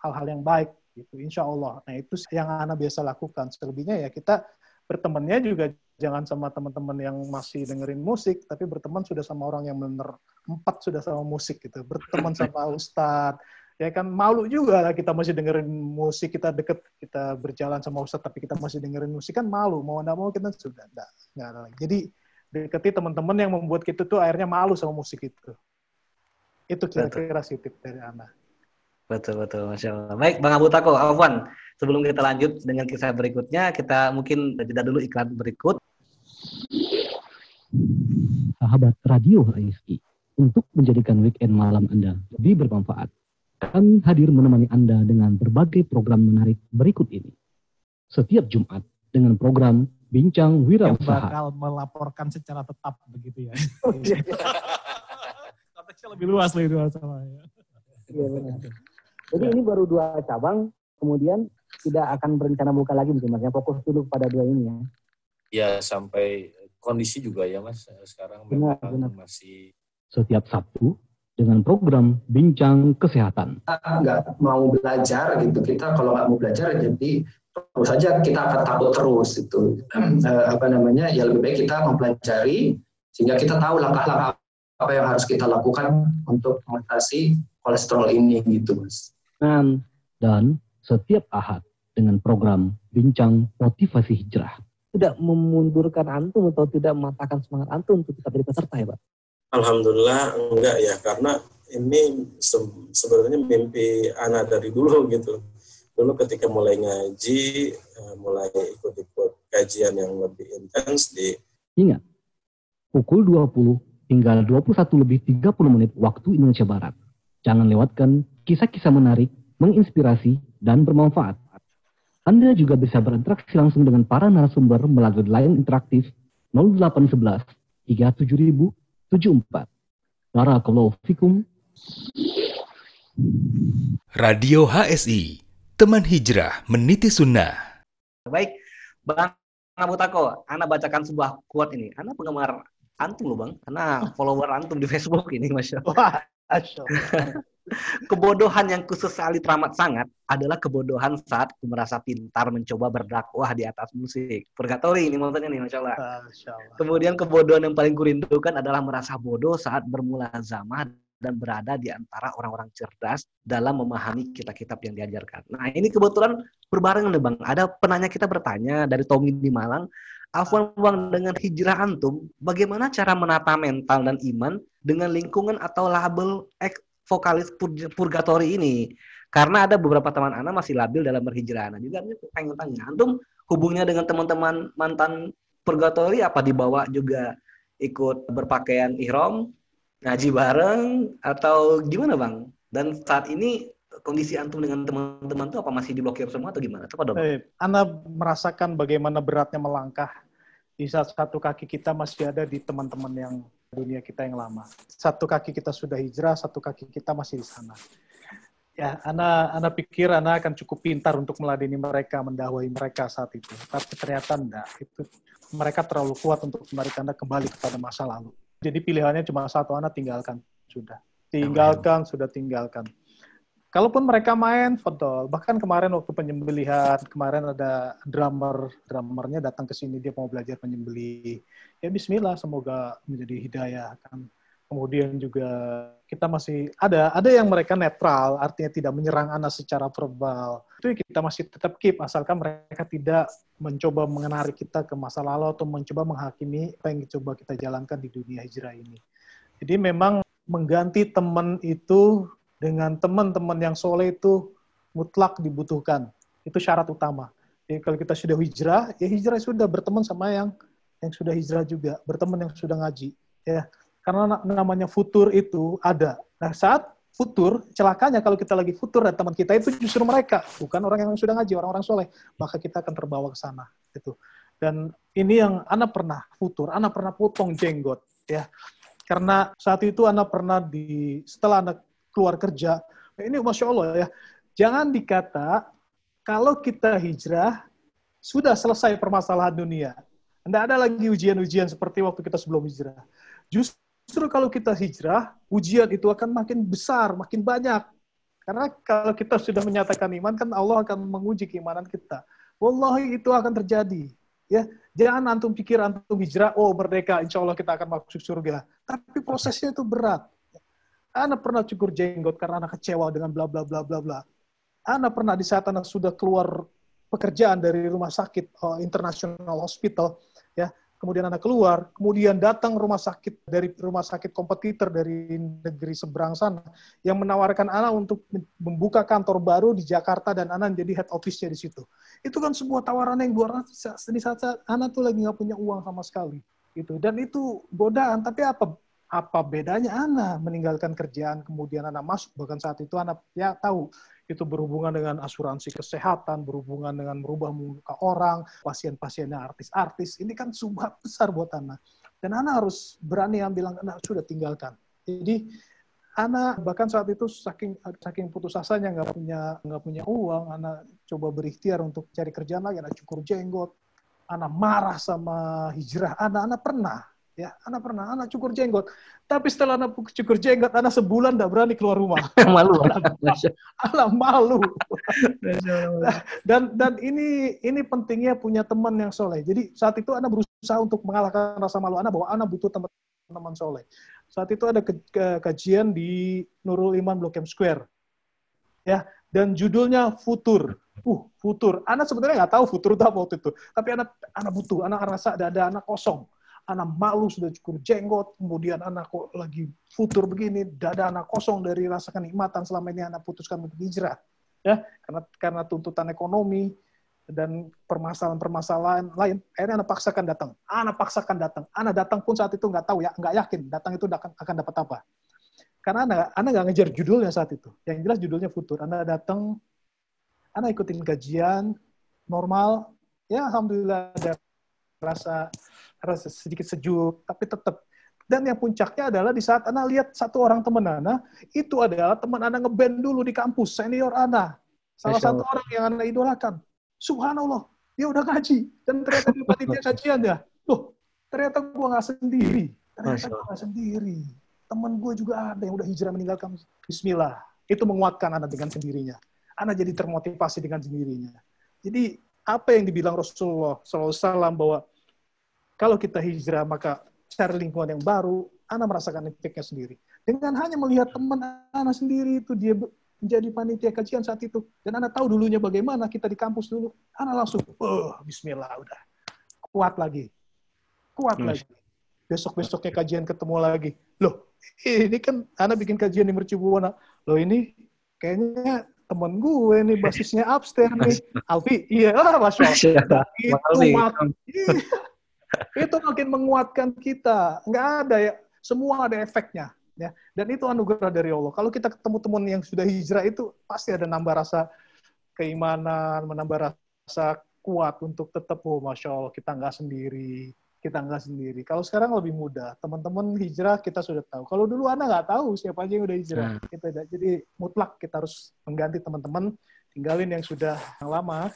hal-hal yang baik gitu. Insya Allah. Nah itu yang anak biasa lakukan. Selebihnya ya kita bertemannya juga jangan sama teman-teman yang masih dengerin musik tapi berteman sudah sama orang yang benar empat sudah sama musik gitu. Berteman sama <laughs> ustadz ya kan malu juga lah kita masih dengerin musik kita deket kita berjalan sama ustadz tapi kita masih dengerin musik kan malu mau nggak mau kita sudah enggak, enggak ada lagi jadi deketi teman-teman yang membuat kita tuh akhirnya malu sama musik itu itu kira-kira sih tip dari anak Betul betul, masya Allah. Baik, Bang Abu Tako, Afwan. Sebelum kita lanjut dengan kisah berikutnya, kita mungkin jeda dulu iklan berikut. Sahabat Radio HSI, untuk menjadikan weekend malam Anda lebih bermanfaat, kami hadir menemani Anda dengan berbagai program menarik berikut ini. Setiap Jumat dengan program Bincang Wirausaha. Yang bakal melaporkan secara tetap begitu ya. <laughs> Konteksnya lebih luas lagi itu masalahnya. Iya benar. Jadi ini baru dua cabang, kemudian tidak akan berencana buka lagi mungkin mas. Yang fokus dulu pada dua ini ya. Ya sampai kondisi juga ya mas. Sekarang benar, memang benar. masih Setiap Sabtu dengan program Bincang Kesehatan. Kita nggak mau belajar gitu, kita kalau nggak mau belajar jadi terus saja kita akan takut terus itu <clears throat> apa namanya ya lebih baik kita mempelajari sehingga kita tahu langkah-langkah apa yang harus kita lakukan untuk mengatasi kolesterol ini gitu mas. Dan, dan setiap Ahad dengan program Bincang Motivasi Hijrah. Tidak memundurkan antum atau tidak mematahkan semangat antum untuk tetap jadi peserta ya Pak? Alhamdulillah enggak ya karena ini se- sebenarnya mimpi anak dari dulu <laughs> gitu. Dulu ketika mulai ngaji, eh, mulai ikut-ikut kajian yang lebih intens di Ingat, pukul 20 hingga 21 lebih 30 menit waktu Indonesia Barat. Jangan lewatkan kisah-kisah menarik, menginspirasi, dan bermanfaat. Anda juga bisa berinteraksi langsung dengan para narasumber melalui line interaktif 0811 37074. Barakallahu fikum. Radio HSI, teman hijrah meniti sunnah. Baik, Bang Abu Tako, Anda bacakan sebuah quote ini. Anda penggemar antum loh Bang, karena <laughs> follower antum di Facebook ini, Masya Allah. <laughs> Kebodohan yang kusesali teramat sangat adalah kebodohan saat aku merasa pintar mencoba berdakwah di atas musik. Purgatori ini maksudnya nih, Masya Allah. Masya Allah. Kemudian kebodohan yang paling kurindukan adalah merasa bodoh saat bermula zamah dan berada di antara orang-orang cerdas dalam memahami kitab-kitab yang diajarkan. Nah ini kebetulan berbarengan nih Bang. Ada penanya kita bertanya dari Tommy di Malang, Afwan Bang dengan hijrah antum, bagaimana cara menata mental dan iman dengan lingkungan atau label vokalis pur- purgatori ini? Karena ada beberapa teman anak masih labil dalam berhijrah. Nah juga pengen tanya, antum hubungnya dengan teman-teman mantan purgatori apa dibawa juga ikut berpakaian ihram, ngaji bareng atau gimana bang? Dan saat ini kondisi antum dengan teman-teman tuh apa masih diblokir semua atau gimana? Coba dong. Eh, Anda merasakan bagaimana beratnya melangkah di saat satu kaki kita masih ada di teman-teman yang dunia kita yang lama. Satu kaki kita sudah hijrah, satu kaki kita masih di sana. Ya, Anda, Anda pikir Anda akan cukup pintar untuk meladeni mereka, mendakwai mereka saat itu. Tapi ternyata enggak. Itu mereka terlalu kuat untuk menarik Anda kembali kepada masa lalu. Jadi pilihannya cuma satu, Anda tinggalkan. Sudah. Tinggalkan, sudah tinggalkan. Kalaupun mereka main football, bahkan kemarin waktu penyembelihan, kemarin ada drummer, drummernya datang ke sini dia mau belajar penyembelih. Ya Bismillah, semoga menjadi hidayah kan. Kemudian juga kita masih ada ada yang mereka netral, artinya tidak menyerang anak secara verbal. itu kita masih tetap keep asalkan mereka tidak mencoba mengenari kita ke masa lalu atau mencoba menghakimi apa yang coba kita jalankan di dunia hijrah ini. Jadi memang mengganti teman itu dengan teman-teman yang soleh itu mutlak dibutuhkan. Itu syarat utama. Jadi kalau kita sudah hijrah, ya hijrah sudah berteman sama yang yang sudah hijrah juga, berteman yang sudah ngaji. Ya, karena namanya futur itu ada. Nah saat futur, celakanya kalau kita lagi futur dan teman kita itu justru mereka, bukan orang yang sudah ngaji, orang-orang soleh, maka kita akan terbawa ke sana. Gitu. Dan ini yang anak pernah futur, anak pernah potong jenggot, ya. Karena saat itu anak pernah di setelah anak keluar kerja, ini masya Allah ya, jangan dikata kalau kita hijrah sudah selesai permasalahan dunia. Tidak ada lagi ujian-ujian seperti waktu kita sebelum hijrah. Justru Justru kalau kita hijrah, ujian itu akan makin besar, makin banyak. Karena kalau kita sudah menyatakan iman, kan Allah akan menguji keimanan kita. Wallahi itu akan terjadi. Ya, jangan antum pikir antum hijrah, oh merdeka, insya Allah kita akan masuk surga. Tapi prosesnya itu berat. Anak pernah cukur jenggot karena anak kecewa dengan bla bla bla bla bla. Anak pernah di saat anak sudah keluar pekerjaan dari rumah sakit oh, international hospital, ya kemudian Anda keluar, kemudian datang rumah sakit dari rumah sakit kompetitor dari negeri seberang sana yang menawarkan Anda untuk membuka kantor baru di Jakarta dan Anda jadi head office-nya di situ. Itu kan sebuah tawaran yang luar biasa. Di saat, saat tuh lagi nggak punya uang sama sekali. Gitu. Dan itu godaan, tapi apa apa bedanya Anda meninggalkan kerjaan kemudian Anda masuk bahkan saat itu Anda ya tahu itu berhubungan dengan asuransi kesehatan, berhubungan dengan merubah muka orang, pasien-pasiennya artis-artis. Ini kan subhat <laughs> besar buat Ana. Dan Ana harus berani yang bilang, Ana sudah tinggalkan. Jadi Ana bahkan saat itu saking saking putus asanya nggak punya nggak punya uang, Ana coba berikhtiar untuk cari kerjaan lagi, Ana cukur jenggot, Ana marah sama hijrah, Ana Ana pernah Ya, anak pernah, anak cukur jenggot. Tapi setelah anak cukur jenggot, anak sebulan tidak berani keluar rumah. <laughs> malu. anak malu. dan dan ini ini pentingnya punya teman yang soleh. Jadi saat itu anak berusaha untuk mengalahkan rasa malu anak bahwa anak butuh teman-teman soleh. Saat itu ada ke, ke, kajian di Nurul Iman Blok M Square. Ya, dan judulnya Futur. Uh, Futur. Anak sebenarnya nggak tahu Futur itu apa waktu itu. Tapi anak anak butuh, anak rasa ada ada anak kosong anak malu sudah cukur jenggot, kemudian anak kok lagi futur begini, dada anak kosong dari rasa kenikmatan selama ini anak putuskan untuk hijrah. Ya, karena karena tuntutan ekonomi dan permasalahan-permasalahan lain, akhirnya anak paksakan datang. Anak paksakan datang. Anak datang pun saat itu nggak tahu ya, nggak yakin datang itu akan, akan dapat apa. Karena anak, anak nggak ngejar judulnya saat itu. Yang jelas judulnya futur. Anak datang, anak ikutin kajian normal, ya alhamdulillah ada rasa rasa sedikit sejuk, tapi tetap. Dan yang puncaknya adalah di saat Ana lihat satu orang teman Ana, itu adalah teman Ana ngeband dulu di kampus, senior Ana. Salah satu orang yang Ana idolakan. Subhanallah, dia udah ngaji. Dan ternyata di panitia <laughs> kajian ya. Loh, ternyata gue nggak sendiri. Ternyata gue nggak sendiri. Teman gue juga ada yang udah hijrah meninggalkan Bismillah. Itu menguatkan Ana dengan sendirinya. Ana jadi termotivasi dengan sendirinya. Jadi apa yang dibilang Rasulullah SAW bahwa kalau kita hijrah, maka cari lingkungan yang baru, Ana merasakan efeknya sendiri. Dengan hanya melihat teman Ana sendiri itu, dia menjadi panitia kajian saat itu. Dan Ana tahu dulunya bagaimana kita di kampus dulu. Ana langsung, oh, bismillah, udah. Kuat lagi. Kuat hmm. lagi. Besok-besoknya kajian ketemu lagi. Loh, ini kan Ana bikin kajian di Mercubuana. Loh, ini kayaknya temen gue nih basisnya upstairs nih. <laughs> Alfi, iya, ah, Masya Allah. Itu, mak itu makin menguatkan kita. Nggak ada ya, semua ada efeknya. Ya, dan itu anugerah dari Allah. Kalau kita ketemu teman yang sudah hijrah itu pasti ada nambah rasa keimanan, menambah rasa kuat untuk tetap, oh masya Allah kita nggak sendiri, kita nggak sendiri. Kalau sekarang lebih mudah, teman-teman hijrah kita sudah tahu. Kalau dulu anak nggak tahu siapa aja yang udah hijrah. Hmm. Kita, jadi mutlak kita harus mengganti teman-teman, tinggalin yang sudah yang lama.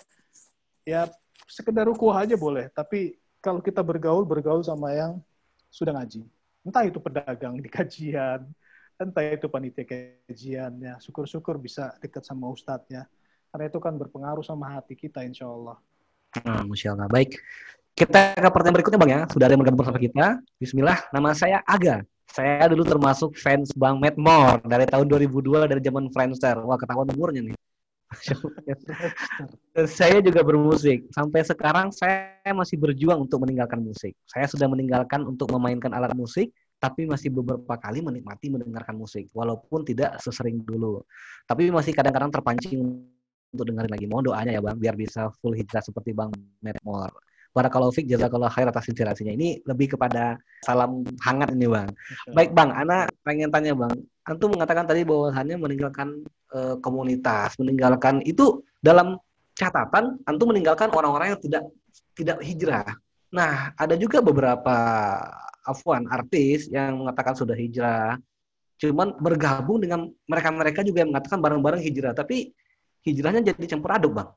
Ya sekedar rukuh aja boleh, tapi kalau kita bergaul, bergaul sama yang sudah ngaji. Entah itu pedagang di kajian, entah itu panitia kajiannya. Syukur-syukur bisa dekat sama ustadznya. Karena itu kan berpengaruh sama hati kita, insya Allah. Hmm, Masya Allah. Baik. Kita ke pertanyaan berikutnya Bang ya. Sudah ada yang bergabung bersama kita. Bismillah. Nama saya Aga. Saya dulu termasuk fans Bang Matt Moore dari tahun 2002 dari zaman Friendster. Wah, ketahuan umurnya nih. Saya juga bermusik. Sampai sekarang saya masih berjuang untuk meninggalkan musik. Saya sudah meninggalkan untuk memainkan alat musik, tapi masih beberapa kali menikmati mendengarkan musik, walaupun tidak sesering dulu. Tapi masih kadang-kadang terpancing untuk dengerin lagi. Mohon doanya ya Bang, biar bisa full hijrah seperti Bang Medmore. Barakallahu fiq, jazakallah khair atas inspirasinya. Ini lebih kepada salam hangat ini Bang. Baik Bang, Ana pengen tanya Bang. Antum mengatakan tadi bahwasannya meninggalkan uh, komunitas, meninggalkan itu dalam catatan Antum meninggalkan orang-orang yang tidak tidak hijrah. Nah, ada juga beberapa afwan artis yang mengatakan sudah hijrah, cuman bergabung dengan mereka-mereka juga yang mengatakan bareng-bareng hijrah, tapi hijrahnya jadi campur aduk, Bang.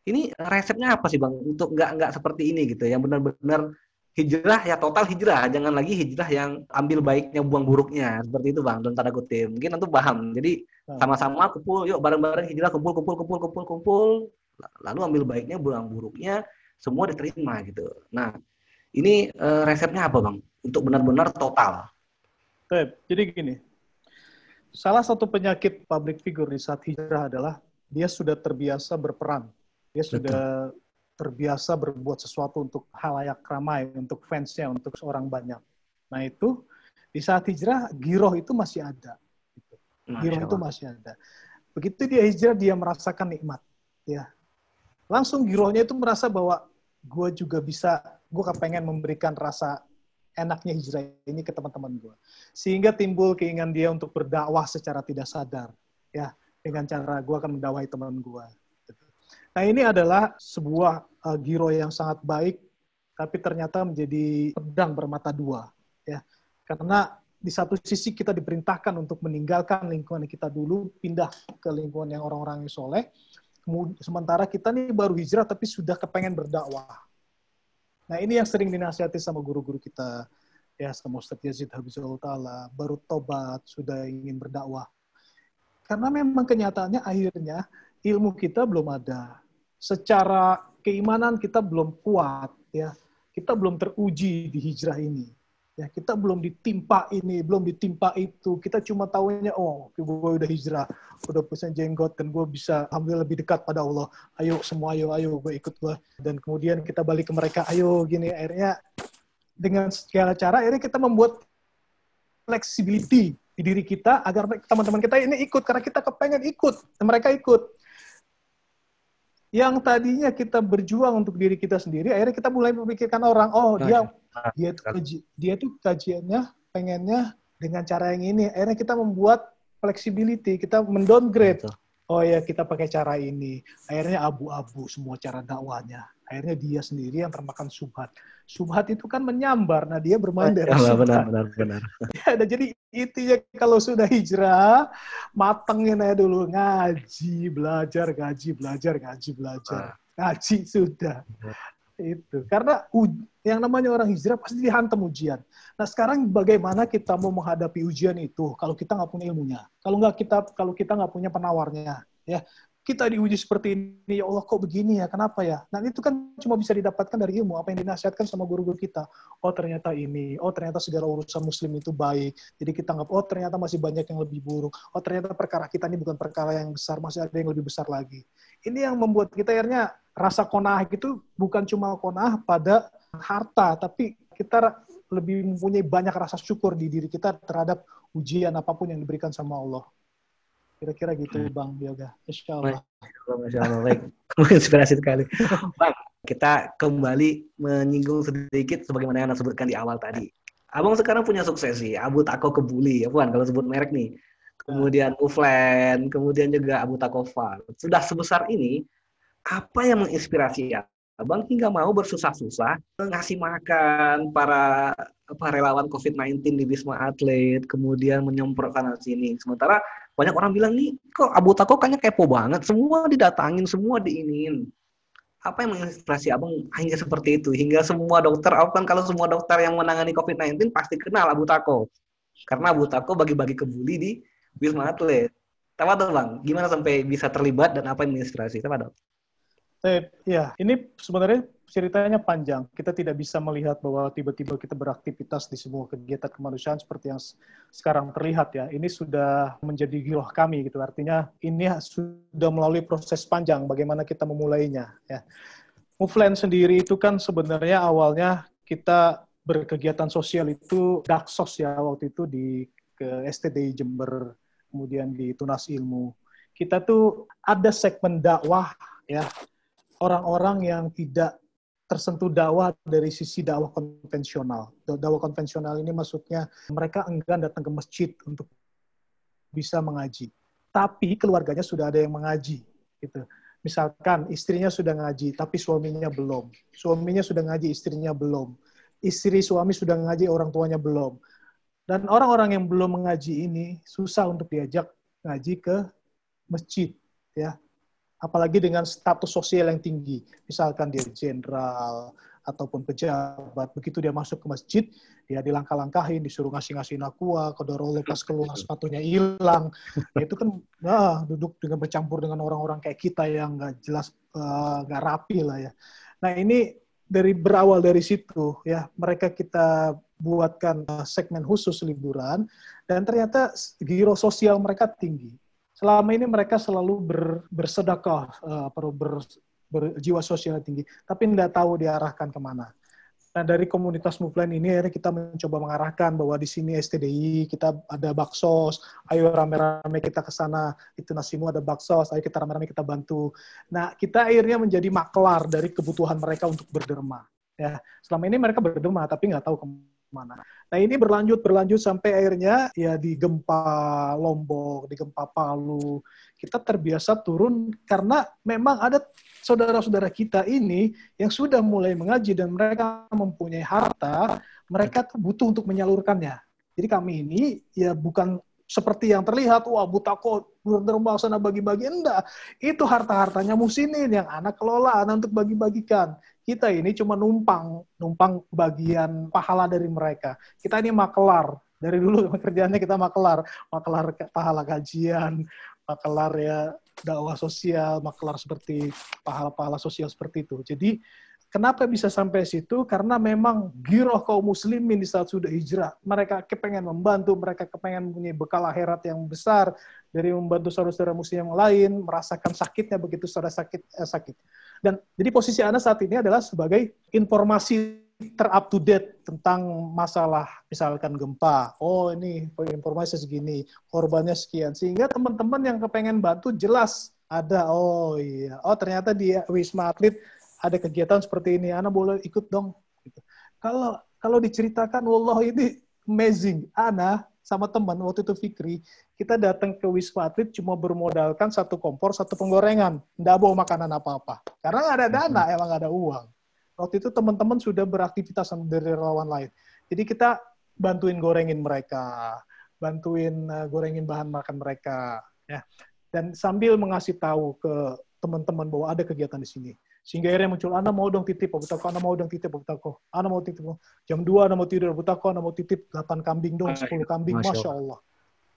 Ini resepnya apa sih bang untuk nggak nggak seperti ini gitu yang benar-benar hijrah ya total hijrah. Jangan lagi hijrah yang ambil baiknya buang buruknya. Seperti itu bang dan tanda kutip. Mungkin nanti paham. Jadi sama-sama kumpul yuk bareng-bareng hijrah kumpul kumpul kumpul kumpul kumpul. Lalu ambil baiknya buang buruknya semua diterima gitu. Nah ini uh, resepnya apa bang? Untuk benar-benar total. Jadi gini. Salah satu penyakit public figure di saat hijrah adalah dia sudah terbiasa berperan dia sudah Betul. Terbiasa berbuat sesuatu untuk halayak ramai, untuk fansnya, untuk seorang banyak. Nah itu di saat hijrah, giroh itu masih ada. Gitu. Giroh itu masih ada. Begitu dia hijrah, dia merasakan nikmat. Ya, langsung girohnya itu merasa bahwa gue juga bisa, gue kepengen memberikan rasa enaknya hijrah ini ke teman-teman gue. Sehingga timbul keinginan dia untuk berdakwah secara tidak sadar. Ya, dengan cara gue akan mendakwahi teman gue. Nah ini adalah sebuah uh, giro yang sangat baik, tapi ternyata menjadi pedang bermata dua, ya. Karena di satu sisi kita diperintahkan untuk meninggalkan lingkungan kita dulu, pindah ke lingkungan yang orang-orang yang soleh. Sementara kita nih baru hijrah tapi sudah kepengen berdakwah. Nah ini yang sering dinasihati sama guru-guru kita, ya sama Ustadz Yazid Habibullah Ta'ala, baru tobat, sudah ingin berdakwah. Karena memang kenyataannya akhirnya ilmu kita belum ada. Secara keimanan kita belum kuat ya. Kita belum teruji di hijrah ini. Ya, kita belum ditimpa ini, belum ditimpa itu. Kita cuma tahunya, oh, gue udah hijrah, udah punya jenggot, dan gue bisa ambil lebih dekat pada Allah. Ayo semua, ayo, ayo, gue ikut gue. Dan kemudian kita balik ke mereka, ayo, gini. Akhirnya dengan segala cara, akhirnya kita membuat flexibility di diri kita agar teman-teman kita ini ikut karena kita kepengen ikut dan mereka ikut yang tadinya kita berjuang untuk diri kita sendiri, akhirnya kita mulai memikirkan orang, oh dia dia tuh kaji, dia tuh kajiannya pengennya dengan cara yang ini. Akhirnya kita membuat flexibility, kita mendowngrade. Oh ya kita pakai cara ini. Akhirnya abu-abu semua cara dakwanya. Akhirnya dia sendiri yang termakan subhat. Subhat itu kan menyambar, nah dia bermain dari subhat. Benar, benar, benar. Ya, dan jadi itu ya kalau sudah hijrah, matengin aja dulu ngaji, belajar, ngaji, belajar, ngaji, belajar. Ah. Ngaji sudah. Itu. Karena yang namanya orang hijrah pasti dihantam ujian. Nah sekarang bagaimana kita mau menghadapi ujian itu kalau kita nggak punya ilmunya, kalau nggak kita kalau kita nggak punya penawarnya, ya kita diuji seperti ini, ya Allah kok begini ya, kenapa ya? Nah itu kan cuma bisa didapatkan dari ilmu, apa yang dinasihatkan sama guru-guru kita. Oh ternyata ini, oh ternyata segala urusan muslim itu baik, jadi kita nggak, oh ternyata masih banyak yang lebih buruk, oh ternyata perkara kita ini bukan perkara yang besar, masih ada yang lebih besar lagi. Ini yang membuat kita akhirnya rasa konah itu bukan cuma konah pada harta, tapi kita lebih mempunyai banyak rasa syukur di diri kita terhadap ujian apa pun yang diberikan sama Allah. Kira-kira gitu hmm. Bang Yoga. Insya Allah. Masya Allah, baik. <laughs> Inspirasi sekali. Bang, kita kembali menyinggung sedikit sebagaimana yang Anda sebutkan di awal tadi. Abang sekarang punya suksesi, Abu Tako Kebuli, ya Puan, kalau sebut merek nih. Kemudian Uflen, kemudian juga Abu Tako Far. Sudah sebesar ini, apa yang menginspirasi ya? Abang hingga mau bersusah-susah ngasih makan para apa relawan COVID-19 di Wisma Atlet, kemudian menyemprot sana sini. Sementara banyak orang bilang nih, kok Abu Tako kayaknya kepo banget, semua didatangin, semua diinin. Apa yang menginspirasi abang hingga seperti itu? Hingga semua dokter, kan kalau semua dokter yang menangani COVID-19 pasti kenal Abu Tako. Karena Abu Tako bagi-bagi kebuli di Wisma Atlet. Tahu tuh bang, gimana sampai bisa terlibat dan apa yang menginspirasi? Dong? Eh, ya, ini sebenarnya ceritanya panjang. Kita tidak bisa melihat bahwa tiba-tiba kita beraktivitas di semua kegiatan kemanusiaan seperti yang sekarang terlihat ya. Ini sudah menjadi giroh kami gitu. Artinya ini sudah melalui proses panjang bagaimana kita memulainya ya. Movement sendiri itu kan sebenarnya awalnya kita berkegiatan sosial itu daksos ya waktu itu di ke STDI Jember, kemudian di Tunas Ilmu. Kita tuh ada segmen dakwah ya orang-orang yang tidak tersentuh dakwah dari sisi dakwah konvensional. Dakwah konvensional ini maksudnya mereka enggan datang ke masjid untuk bisa mengaji. Tapi keluarganya sudah ada yang mengaji. Gitu. Misalkan istrinya sudah ngaji, tapi suaminya belum. Suaminya sudah ngaji, istrinya belum. Istri suami sudah ngaji, orang tuanya belum. Dan orang-orang yang belum mengaji ini susah untuk diajak ngaji ke masjid. ya apalagi dengan status sosial yang tinggi. Misalkan dia jenderal ataupun pejabat, begitu dia masuk ke masjid, dia dilangkah-langkahin, disuruh ngasih-ngasih nakua, kodoro lepas keluar sepatunya hilang. Itu kan nah, duduk dengan bercampur dengan orang-orang kayak kita yang nggak jelas, eh, nggak uh, rapi lah ya. Nah ini dari berawal dari situ ya mereka kita buatkan uh, segmen khusus liburan dan ternyata giro sosial mereka tinggi selama ini mereka selalu ber, bersedekah, uh, ber, berjiwa sosial tinggi, tapi tidak tahu diarahkan ke mana. Nah, dari komunitas Muflan ini akhirnya kita mencoba mengarahkan bahwa di sini STDI, kita ada baksos, ayo rame-rame kita ke sana, itu nasimu ada baksos, ayo kita rame-rame kita bantu. Nah, kita akhirnya menjadi maklar dari kebutuhan mereka untuk berderma. Ya, selama ini mereka berderma, tapi nggak tahu ke mana mana. Nah ini berlanjut berlanjut sampai akhirnya ya di gempa Lombok, di gempa Palu, kita terbiasa turun karena memang ada saudara-saudara kita ini yang sudah mulai mengaji dan mereka mempunyai harta, mereka butuh untuk menyalurkannya. Jadi kami ini ya bukan seperti yang terlihat, wah butako berderma sana bagi-bagi. Enggak, itu harta-hartanya musinin yang anak kelola, untuk bagi-bagikan. Kita ini cuma numpang, numpang bagian pahala dari mereka. Kita ini makelar. Dari dulu <laughs> kerjaannya kita makelar. Makelar pahala kajian, makelar ya dakwah sosial, makelar seperti pahala-pahala sosial seperti itu. Jadi Kenapa bisa sampai situ? Karena memang giroh kaum muslimin di saat sudah hijrah. Mereka kepengen membantu, mereka kepengen punya bekal akhirat yang besar dari membantu saudara-saudara muslim yang lain, merasakan sakitnya begitu saudara sakit eh, sakit. Dan jadi posisi Anda saat ini adalah sebagai informasi terup to date tentang masalah misalkan gempa. Oh ini informasi segini, korbannya sekian. Sehingga teman-teman yang kepengen bantu jelas ada. Oh iya, oh ternyata di Wisma Atlet ada kegiatan seperti ini, Ana boleh ikut dong. Gitu. Kalau kalau diceritakan, Allah ini amazing. Ana sama teman waktu itu Fikri, kita datang ke Wisma Atlet cuma bermodalkan satu kompor, satu penggorengan, nggak bawa makanan apa-apa. Karena nggak ada dana, emang nggak ada uang. Waktu itu teman-teman sudah beraktivitas dari relawan lain. Jadi kita bantuin gorengin mereka, bantuin uh, gorengin bahan makan mereka, ya. Dan sambil mengasih tahu ke teman-teman bahwa ada kegiatan di sini. Sehingga akhirnya muncul, Anda mau dong titip, Abu Tako, Anda mau dong titip, Abu Tako. Anda mau titip, jam 2 Anda mau tidur, Abu Tako, Anda mau titip 8 kambing dong, 10 kambing, Masya, Allah.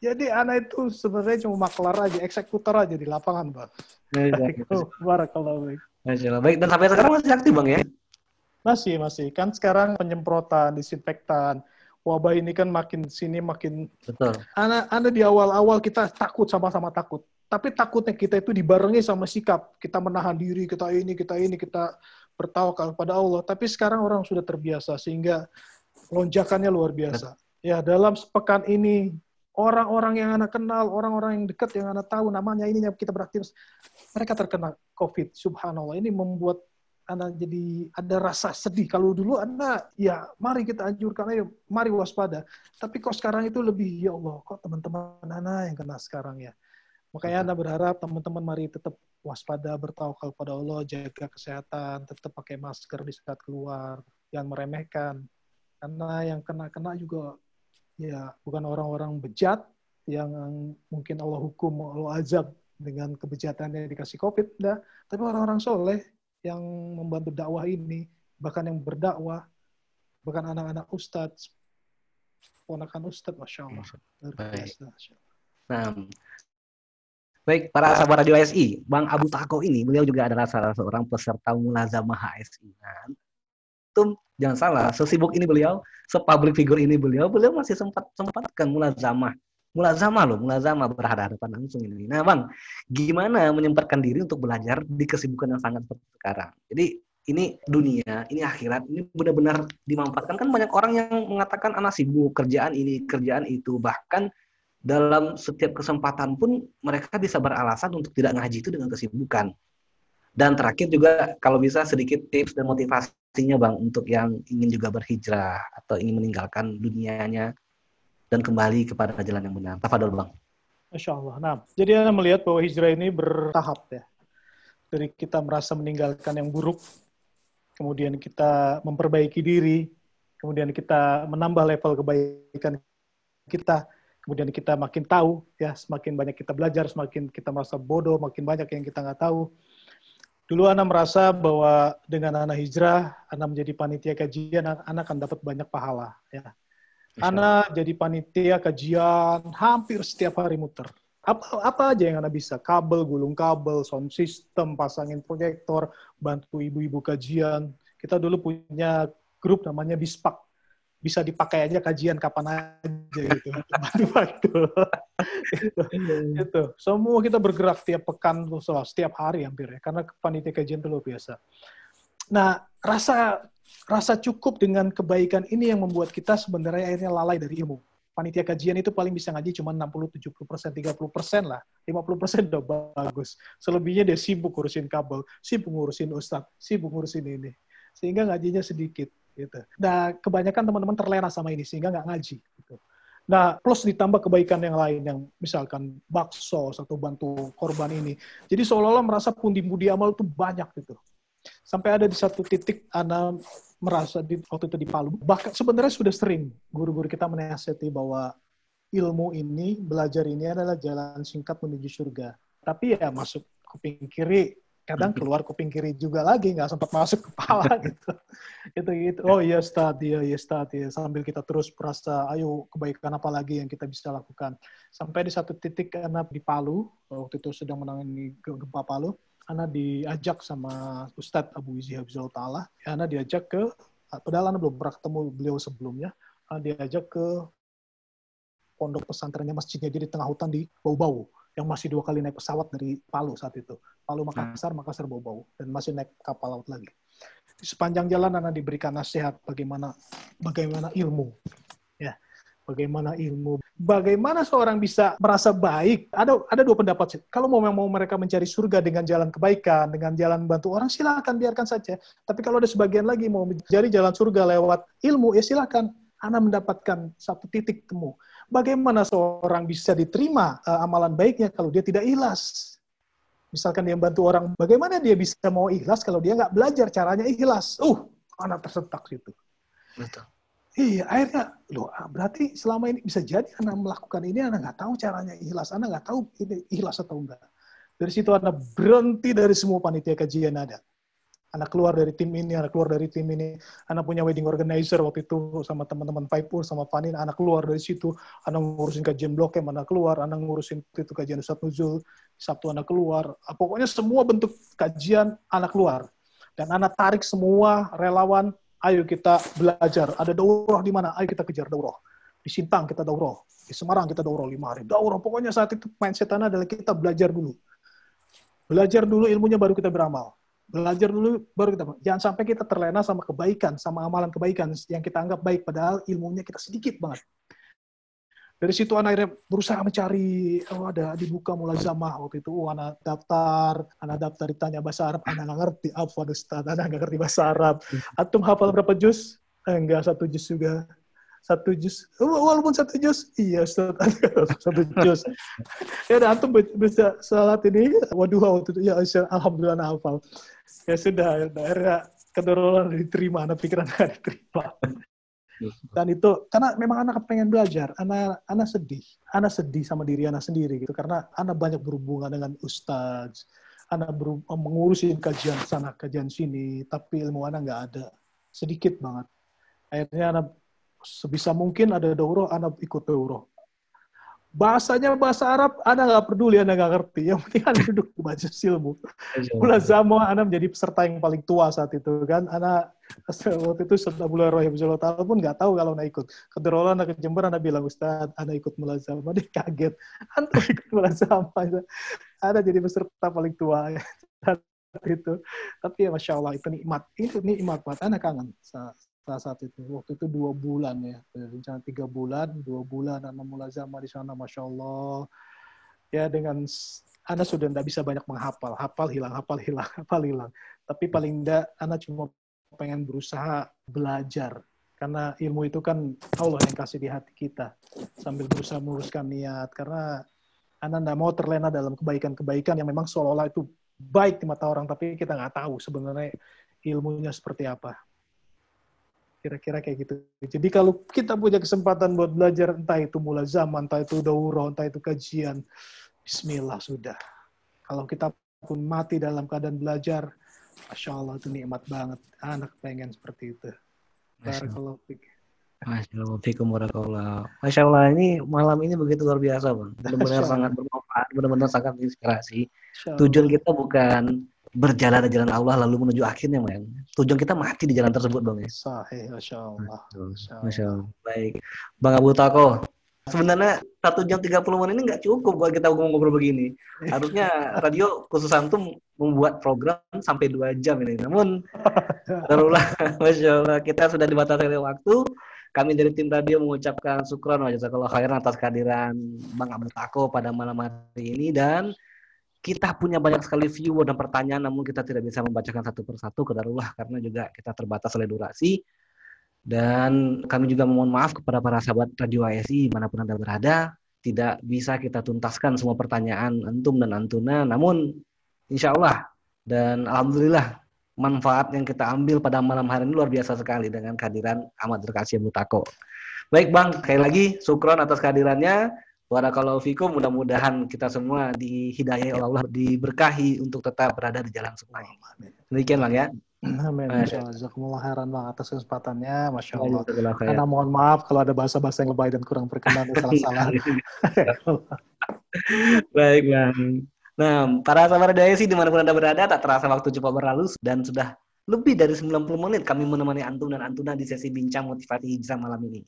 Jadi anak itu sebenarnya cuma maklar aja, eksekutor aja di lapangan, Bang. Ya, ya, itu, <laughs> barakallah baik. Masya Allah. Baik, dan sampai sekarang masih aktif, Bang, ya? Masih, masih. Kan sekarang penyemprotan, disinfektan, wabah ini kan makin sini makin betul. Anak, anak di awal-awal kita takut sama-sama takut. Tapi takutnya kita itu dibarengi sama sikap. Kita menahan diri, kita ini, kita ini, kita bertawakal kepada Allah. Tapi sekarang orang sudah terbiasa sehingga lonjakannya luar biasa. Ya, dalam sepekan ini orang-orang yang anak kenal, orang-orang yang dekat yang anak tahu namanya ini yang kita beraktif, mereka terkena COVID. Subhanallah. Ini membuat anak jadi ada rasa sedih. Kalau dulu anak ya mari kita anjurkan ayo, mari waspada. Tapi kok sekarang itu lebih ya Allah, kok teman-teman anak yang kena sekarang ya. Makanya Anda berharap teman-teman mari tetap waspada, bertawakal pada Allah, jaga kesehatan, tetap pakai masker di saat keluar, jangan meremehkan. Karena yang kena-kena juga ya bukan orang-orang bejat yang mungkin Allah hukum, Allah azab dengan kebejatannya dikasih COVID, enggak. Tapi orang-orang soleh yang membantu dakwah ini, bahkan yang berdakwah, bahkan anak-anak ustadz, ponakan ustadz, Masya Allah. Nah, Baik, para sahabat Radio HSI, Bang Abu Tako ini, beliau juga adalah salah seorang peserta mulazamah HSI. Nah, itu jangan salah, sesibuk ini beliau, sepublic figure ini beliau, beliau masih sempat sempatkan mulazamah. Mulazamah loh, mulazamah berhadapan langsung ini. Nah, Bang, gimana menyempatkan diri untuk belajar di kesibukan yang sangat seperti sekarang? Jadi ini dunia, ini akhirat, ini benar-benar dimanfaatkan. Kan banyak orang yang mengatakan anak sibuk, kerjaan ini, kerjaan itu. Bahkan dalam setiap kesempatan pun mereka bisa beralasan untuk tidak ngaji itu dengan kesibukan. Dan terakhir juga kalau bisa sedikit tips dan motivasinya Bang untuk yang ingin juga berhijrah atau ingin meninggalkan dunianya dan kembali kepada jalan yang benar. Tafadol Bang. Masya Allah. Nah, jadi Anda melihat bahwa hijrah ini bertahap ya. Dari kita merasa meninggalkan yang buruk, kemudian kita memperbaiki diri, kemudian kita menambah level kebaikan kita, kemudian kita makin tahu ya semakin banyak kita belajar semakin kita merasa bodoh makin banyak yang kita nggak tahu. Dulu anak merasa bahwa dengan anak hijrah anak menjadi panitia kajian anak akan dapat banyak pahala ya. Anak jadi panitia kajian hampir setiap hari muter. Apa apa aja yang anak bisa? Kabel gulung kabel sound system pasangin proyektor bantu ibu-ibu kajian. Kita dulu punya grup namanya bispak bisa dipakai aja kajian kapan aja gitu. <laughs> Waktu itu, itu. Semua kita bergerak tiap pekan, setiap hari hampir ya, karena panitia kajian itu luar biasa. Nah, rasa rasa cukup dengan kebaikan ini yang membuat kita sebenarnya akhirnya lalai dari ilmu. Panitia kajian itu paling bisa ngaji cuma 60, 70 persen, 30 persen lah. 50 persen udah bagus. Selebihnya dia sibuk ngurusin kabel, sibuk ngurusin ustadz, sibuk ngurusin ini. Sehingga ngajinya sedikit gitu. Nah, kebanyakan teman-teman terlena sama ini sehingga nggak ngaji. Gitu. Nah, plus ditambah kebaikan yang lain yang misalkan bakso atau bantu korban ini. Jadi seolah-olah merasa pundi-pundi amal itu banyak gitu. Sampai ada di satu titik Ana merasa di, waktu itu di Palu. Bahkan sebenarnya sudah sering guru-guru kita menasihati bahwa ilmu ini, belajar ini adalah jalan singkat menuju surga. Tapi ya masuk kuping kiri, kadang keluar kuping kiri juga lagi nggak sempat masuk kepala <laughs> gitu. Gitu gitu. Oh iya start ya iya start ya sambil kita terus merasa ayo kebaikan apa lagi yang kita bisa lakukan? Sampai di satu titik karena di Palu waktu itu sedang menangani gempa Palu Ana diajak sama Ustadz Abu Izi Habibullah Ta'ala. Ana diajak ke padahal Ana belum pernah ketemu beliau sebelumnya. Diajak ke pondok pesantrennya masjidnya jadi tengah hutan di Bau-Bau yang masih dua kali naik pesawat dari Palu saat itu. Palu Makassar, Makassar bau-bau dan masih naik kapal laut lagi. Di sepanjang jalan Anda diberikan nasihat bagaimana bagaimana ilmu. Ya. Bagaimana ilmu, bagaimana seorang bisa merasa baik. Ada ada dua pendapat sih. Kalau mau mau mereka mencari surga dengan jalan kebaikan, dengan jalan bantu orang, silakan biarkan saja. Tapi kalau ada sebagian lagi mau mencari jalan surga lewat ilmu, ya silakan. Anda mendapatkan satu titik temu Bagaimana seorang bisa diterima uh, amalan baiknya kalau dia tidak ikhlas? Misalkan dia bantu orang, bagaimana dia bisa mau ikhlas kalau dia nggak belajar caranya ikhlas? Uh, anak tersentak situ. Betul. Iya, akhirnya, loh, ah, berarti selama ini bisa jadi anak melakukan ini, anak nggak tahu caranya ikhlas, anak nggak tahu ini ikhlas atau enggak. Dari situ anak berhenti dari semua panitia kajian ada anak keluar dari tim ini, anak keluar dari tim ini, anak punya wedding organizer waktu itu sama teman-teman Faipur, sama Fanin, anak keluar dari situ, anak ngurusin kajian blok M, anak keluar, anak ngurusin itu kajian Ustaz Nuzul, Sabtu anak keluar, ah, pokoknya semua bentuk kajian anak keluar. Dan anak tarik semua relawan, ayo kita belajar, ada daurah di mana, ayo kita kejar daurah. Di Sintang kita daurah, di Semarang kita daurah. Lima hari. Daurah, pokoknya saat itu mindset anak adalah kita belajar dulu. Belajar dulu ilmunya baru kita beramal belajar dulu baru kita jangan sampai kita terlena sama kebaikan sama amalan kebaikan yang kita anggap baik padahal ilmunya kita sedikit banget. Dari situ anak akhirnya berusaha mencari oh ada dibuka mulai zamah waktu itu. Oh, anak daftar anak daftar ditanya bahasa Arab. Anak nggak ngerti. Apa Ustaz anak nggak ngerti bahasa Arab. Atum hafal berapa juz? Eh, enggak satu juz juga satu jus. Walaupun satu jus. Iya <laughs> satu jus. Ya dan antum bisa salat ini. Waduh waktu itu ya alhamdulillah hafal. Ya sudah daerah kedorongan diterima anak pikiran <laughs> anak diterima dan itu karena memang anak pengen belajar. Anak anak sedih. Anak sedih sama diri anak sendiri gitu. Karena anak banyak berhubungan dengan ustadz anak mengurusin kajian sana kajian sini. Tapi ilmu anak nggak ada. Sedikit banget. Akhirnya anak sebisa mungkin ada daurah, anak ikut daurah. bahasanya bahasa Arab, Anda nggak peduli, Anda nggak ngerti. Yang penting Anda duduk di majelis ilmu. Mulazamah, Anda menjadi peserta yang paling tua saat itu kan. Anda waktu itu Ustaz Abu Rahim Ta'ala pun nggak tahu kalau Anda ikut. Kebetulan Anda ke Jember, Anda bilang, Ustaz, Anda ikut mulazamah. <laughs> Dia kaget. Anda ikut mulazamah. Anda jadi peserta paling tua. itu. Tapi ya Masya Allah, itu nikmat. Itu nikmat buat Anda kangen saat saat itu. Waktu itu dua bulan ya, rencana tiga bulan, dua bulan anak mulazamah di sana, masya Allah. Ya dengan anak sudah tidak bisa banyak menghafal, hafal hilang, hafal hilang, <laughs> hafal hilang. Tapi paling tidak anak cuma pengen berusaha belajar karena ilmu itu kan Allah yang kasih di hati kita sambil berusaha meluruskan niat karena anak tidak mau terlena dalam kebaikan-kebaikan yang memang seolah-olah itu baik di mata orang tapi kita nggak tahu sebenarnya ilmunya seperti apa kira-kira kayak gitu. Jadi kalau kita punya kesempatan buat belajar entah itu mulai zaman, entah itu daurah, entah itu kajian, Bismillah sudah. Kalau kita pun mati dalam keadaan belajar, Masya Allah itu nikmat banget. Anak pengen seperti itu. Barakallahu Masya Allah, fikum Masya Allah, ini malam ini begitu luar biasa, Bang. Benar-benar sangat bermanfaat, benar-benar sangat menginspirasi. Tujuan kita bukan berjalan di jalan Allah lalu menuju akhirnya men. Tujuan kita mati di jalan tersebut bang ya. Sahih masya Allah masya Allah baik. Bang Abu Tako sebenarnya satu jam 30 menit ini nggak cukup buat kita ngobrol begini. Harusnya radio khusus antum membuat program sampai dua jam ini. Namun <laughs> terulah masya Allah kita sudah dibatasi oleh waktu. Kami dari tim radio mengucapkan syukron wa jazakallah khairan atas kehadiran Bang Abu Tako pada malam hari ini. Dan kita punya banyak sekali viewer dan pertanyaan namun kita tidak bisa membacakan satu persatu ke darulah karena juga kita terbatas oleh durasi dan kami juga mohon maaf kepada para sahabat Radio ASI mana pun Anda berada tidak bisa kita tuntaskan semua pertanyaan antum dan antuna namun insya Allah dan Alhamdulillah manfaat yang kita ambil pada malam hari ini luar biasa sekali dengan kehadiran Ahmad Terkasih Mutako. Baik Bang, sekali lagi syukron atas kehadirannya. Barakallahu fikum, mudah-mudahan kita semua dihidayai oleh Allah, diberkahi untuk tetap berada di jalan sunnah. Demikian Bang ya. Amin. Masya Allah. Bang atas kesempatannya. Masya Allah. Karena mohon maaf kalau ada bahasa-bahasa yang lebay dan kurang berkenan salah-salah. <laughs> Baik bang. Nah, para sahabat sih di mana pun anda berada, tak terasa waktu cepat berlalu dan sudah lebih dari 90 menit kami menemani antum dan antuna di sesi bincang motivasi hijrah malam ini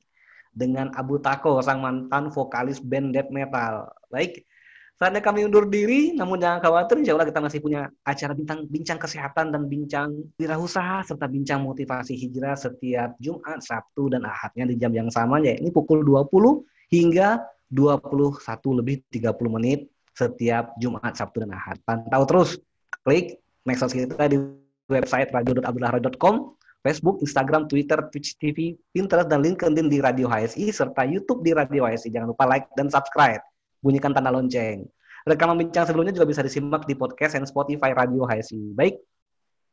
dengan Abu Tako, sang mantan vokalis band death metal. Baik, saatnya kami undur diri, namun jangan khawatir, insya Allah kita masih punya acara bintang, bincang kesehatan dan bincang wirausaha, serta bincang motivasi hijrah setiap Jumat, Sabtu, dan Ahadnya di jam yang sama, ya ini pukul 20 hingga 21 lebih 30 menit setiap Jumat, Sabtu, dan Ahad. Pantau terus, klik medsos kita di website radio.abdullahroy.com Facebook, Instagram, Twitter, Twitch TV, Pinterest, dan LinkedIn di Radio HSI, serta YouTube di Radio HSI. Jangan lupa like dan subscribe. Bunyikan tanda lonceng. Rekaman bincang sebelumnya juga bisa disimak di podcast dan Spotify Radio HSI. Baik,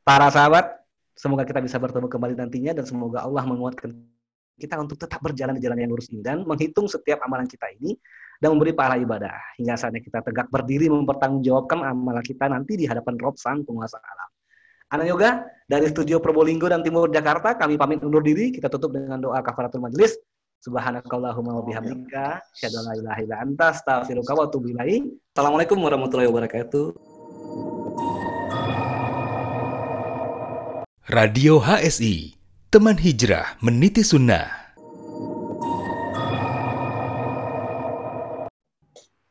para sahabat, semoga kita bisa bertemu kembali nantinya dan semoga Allah menguatkan kita untuk tetap berjalan di jalan yang lurus ini dan menghitung setiap amalan kita ini dan memberi pahala ibadah hingga saatnya kita tegak berdiri mempertanggungjawabkan amalan kita nanti di hadapan Rob Sang Penguasa Alam. Ana Yoga dari studio Probolinggo dan Timur Jakarta kami pamit undur diri kita tutup dengan doa kafaratul majelis Subhanakallahumma wa bihamdika asyhadu an la ilaha illa anta astaghfiruka wa atubu ilaik. Assalamualaikum warahmatullahi wabarakatuh. Radio HSI, teman hijrah meniti sunnah.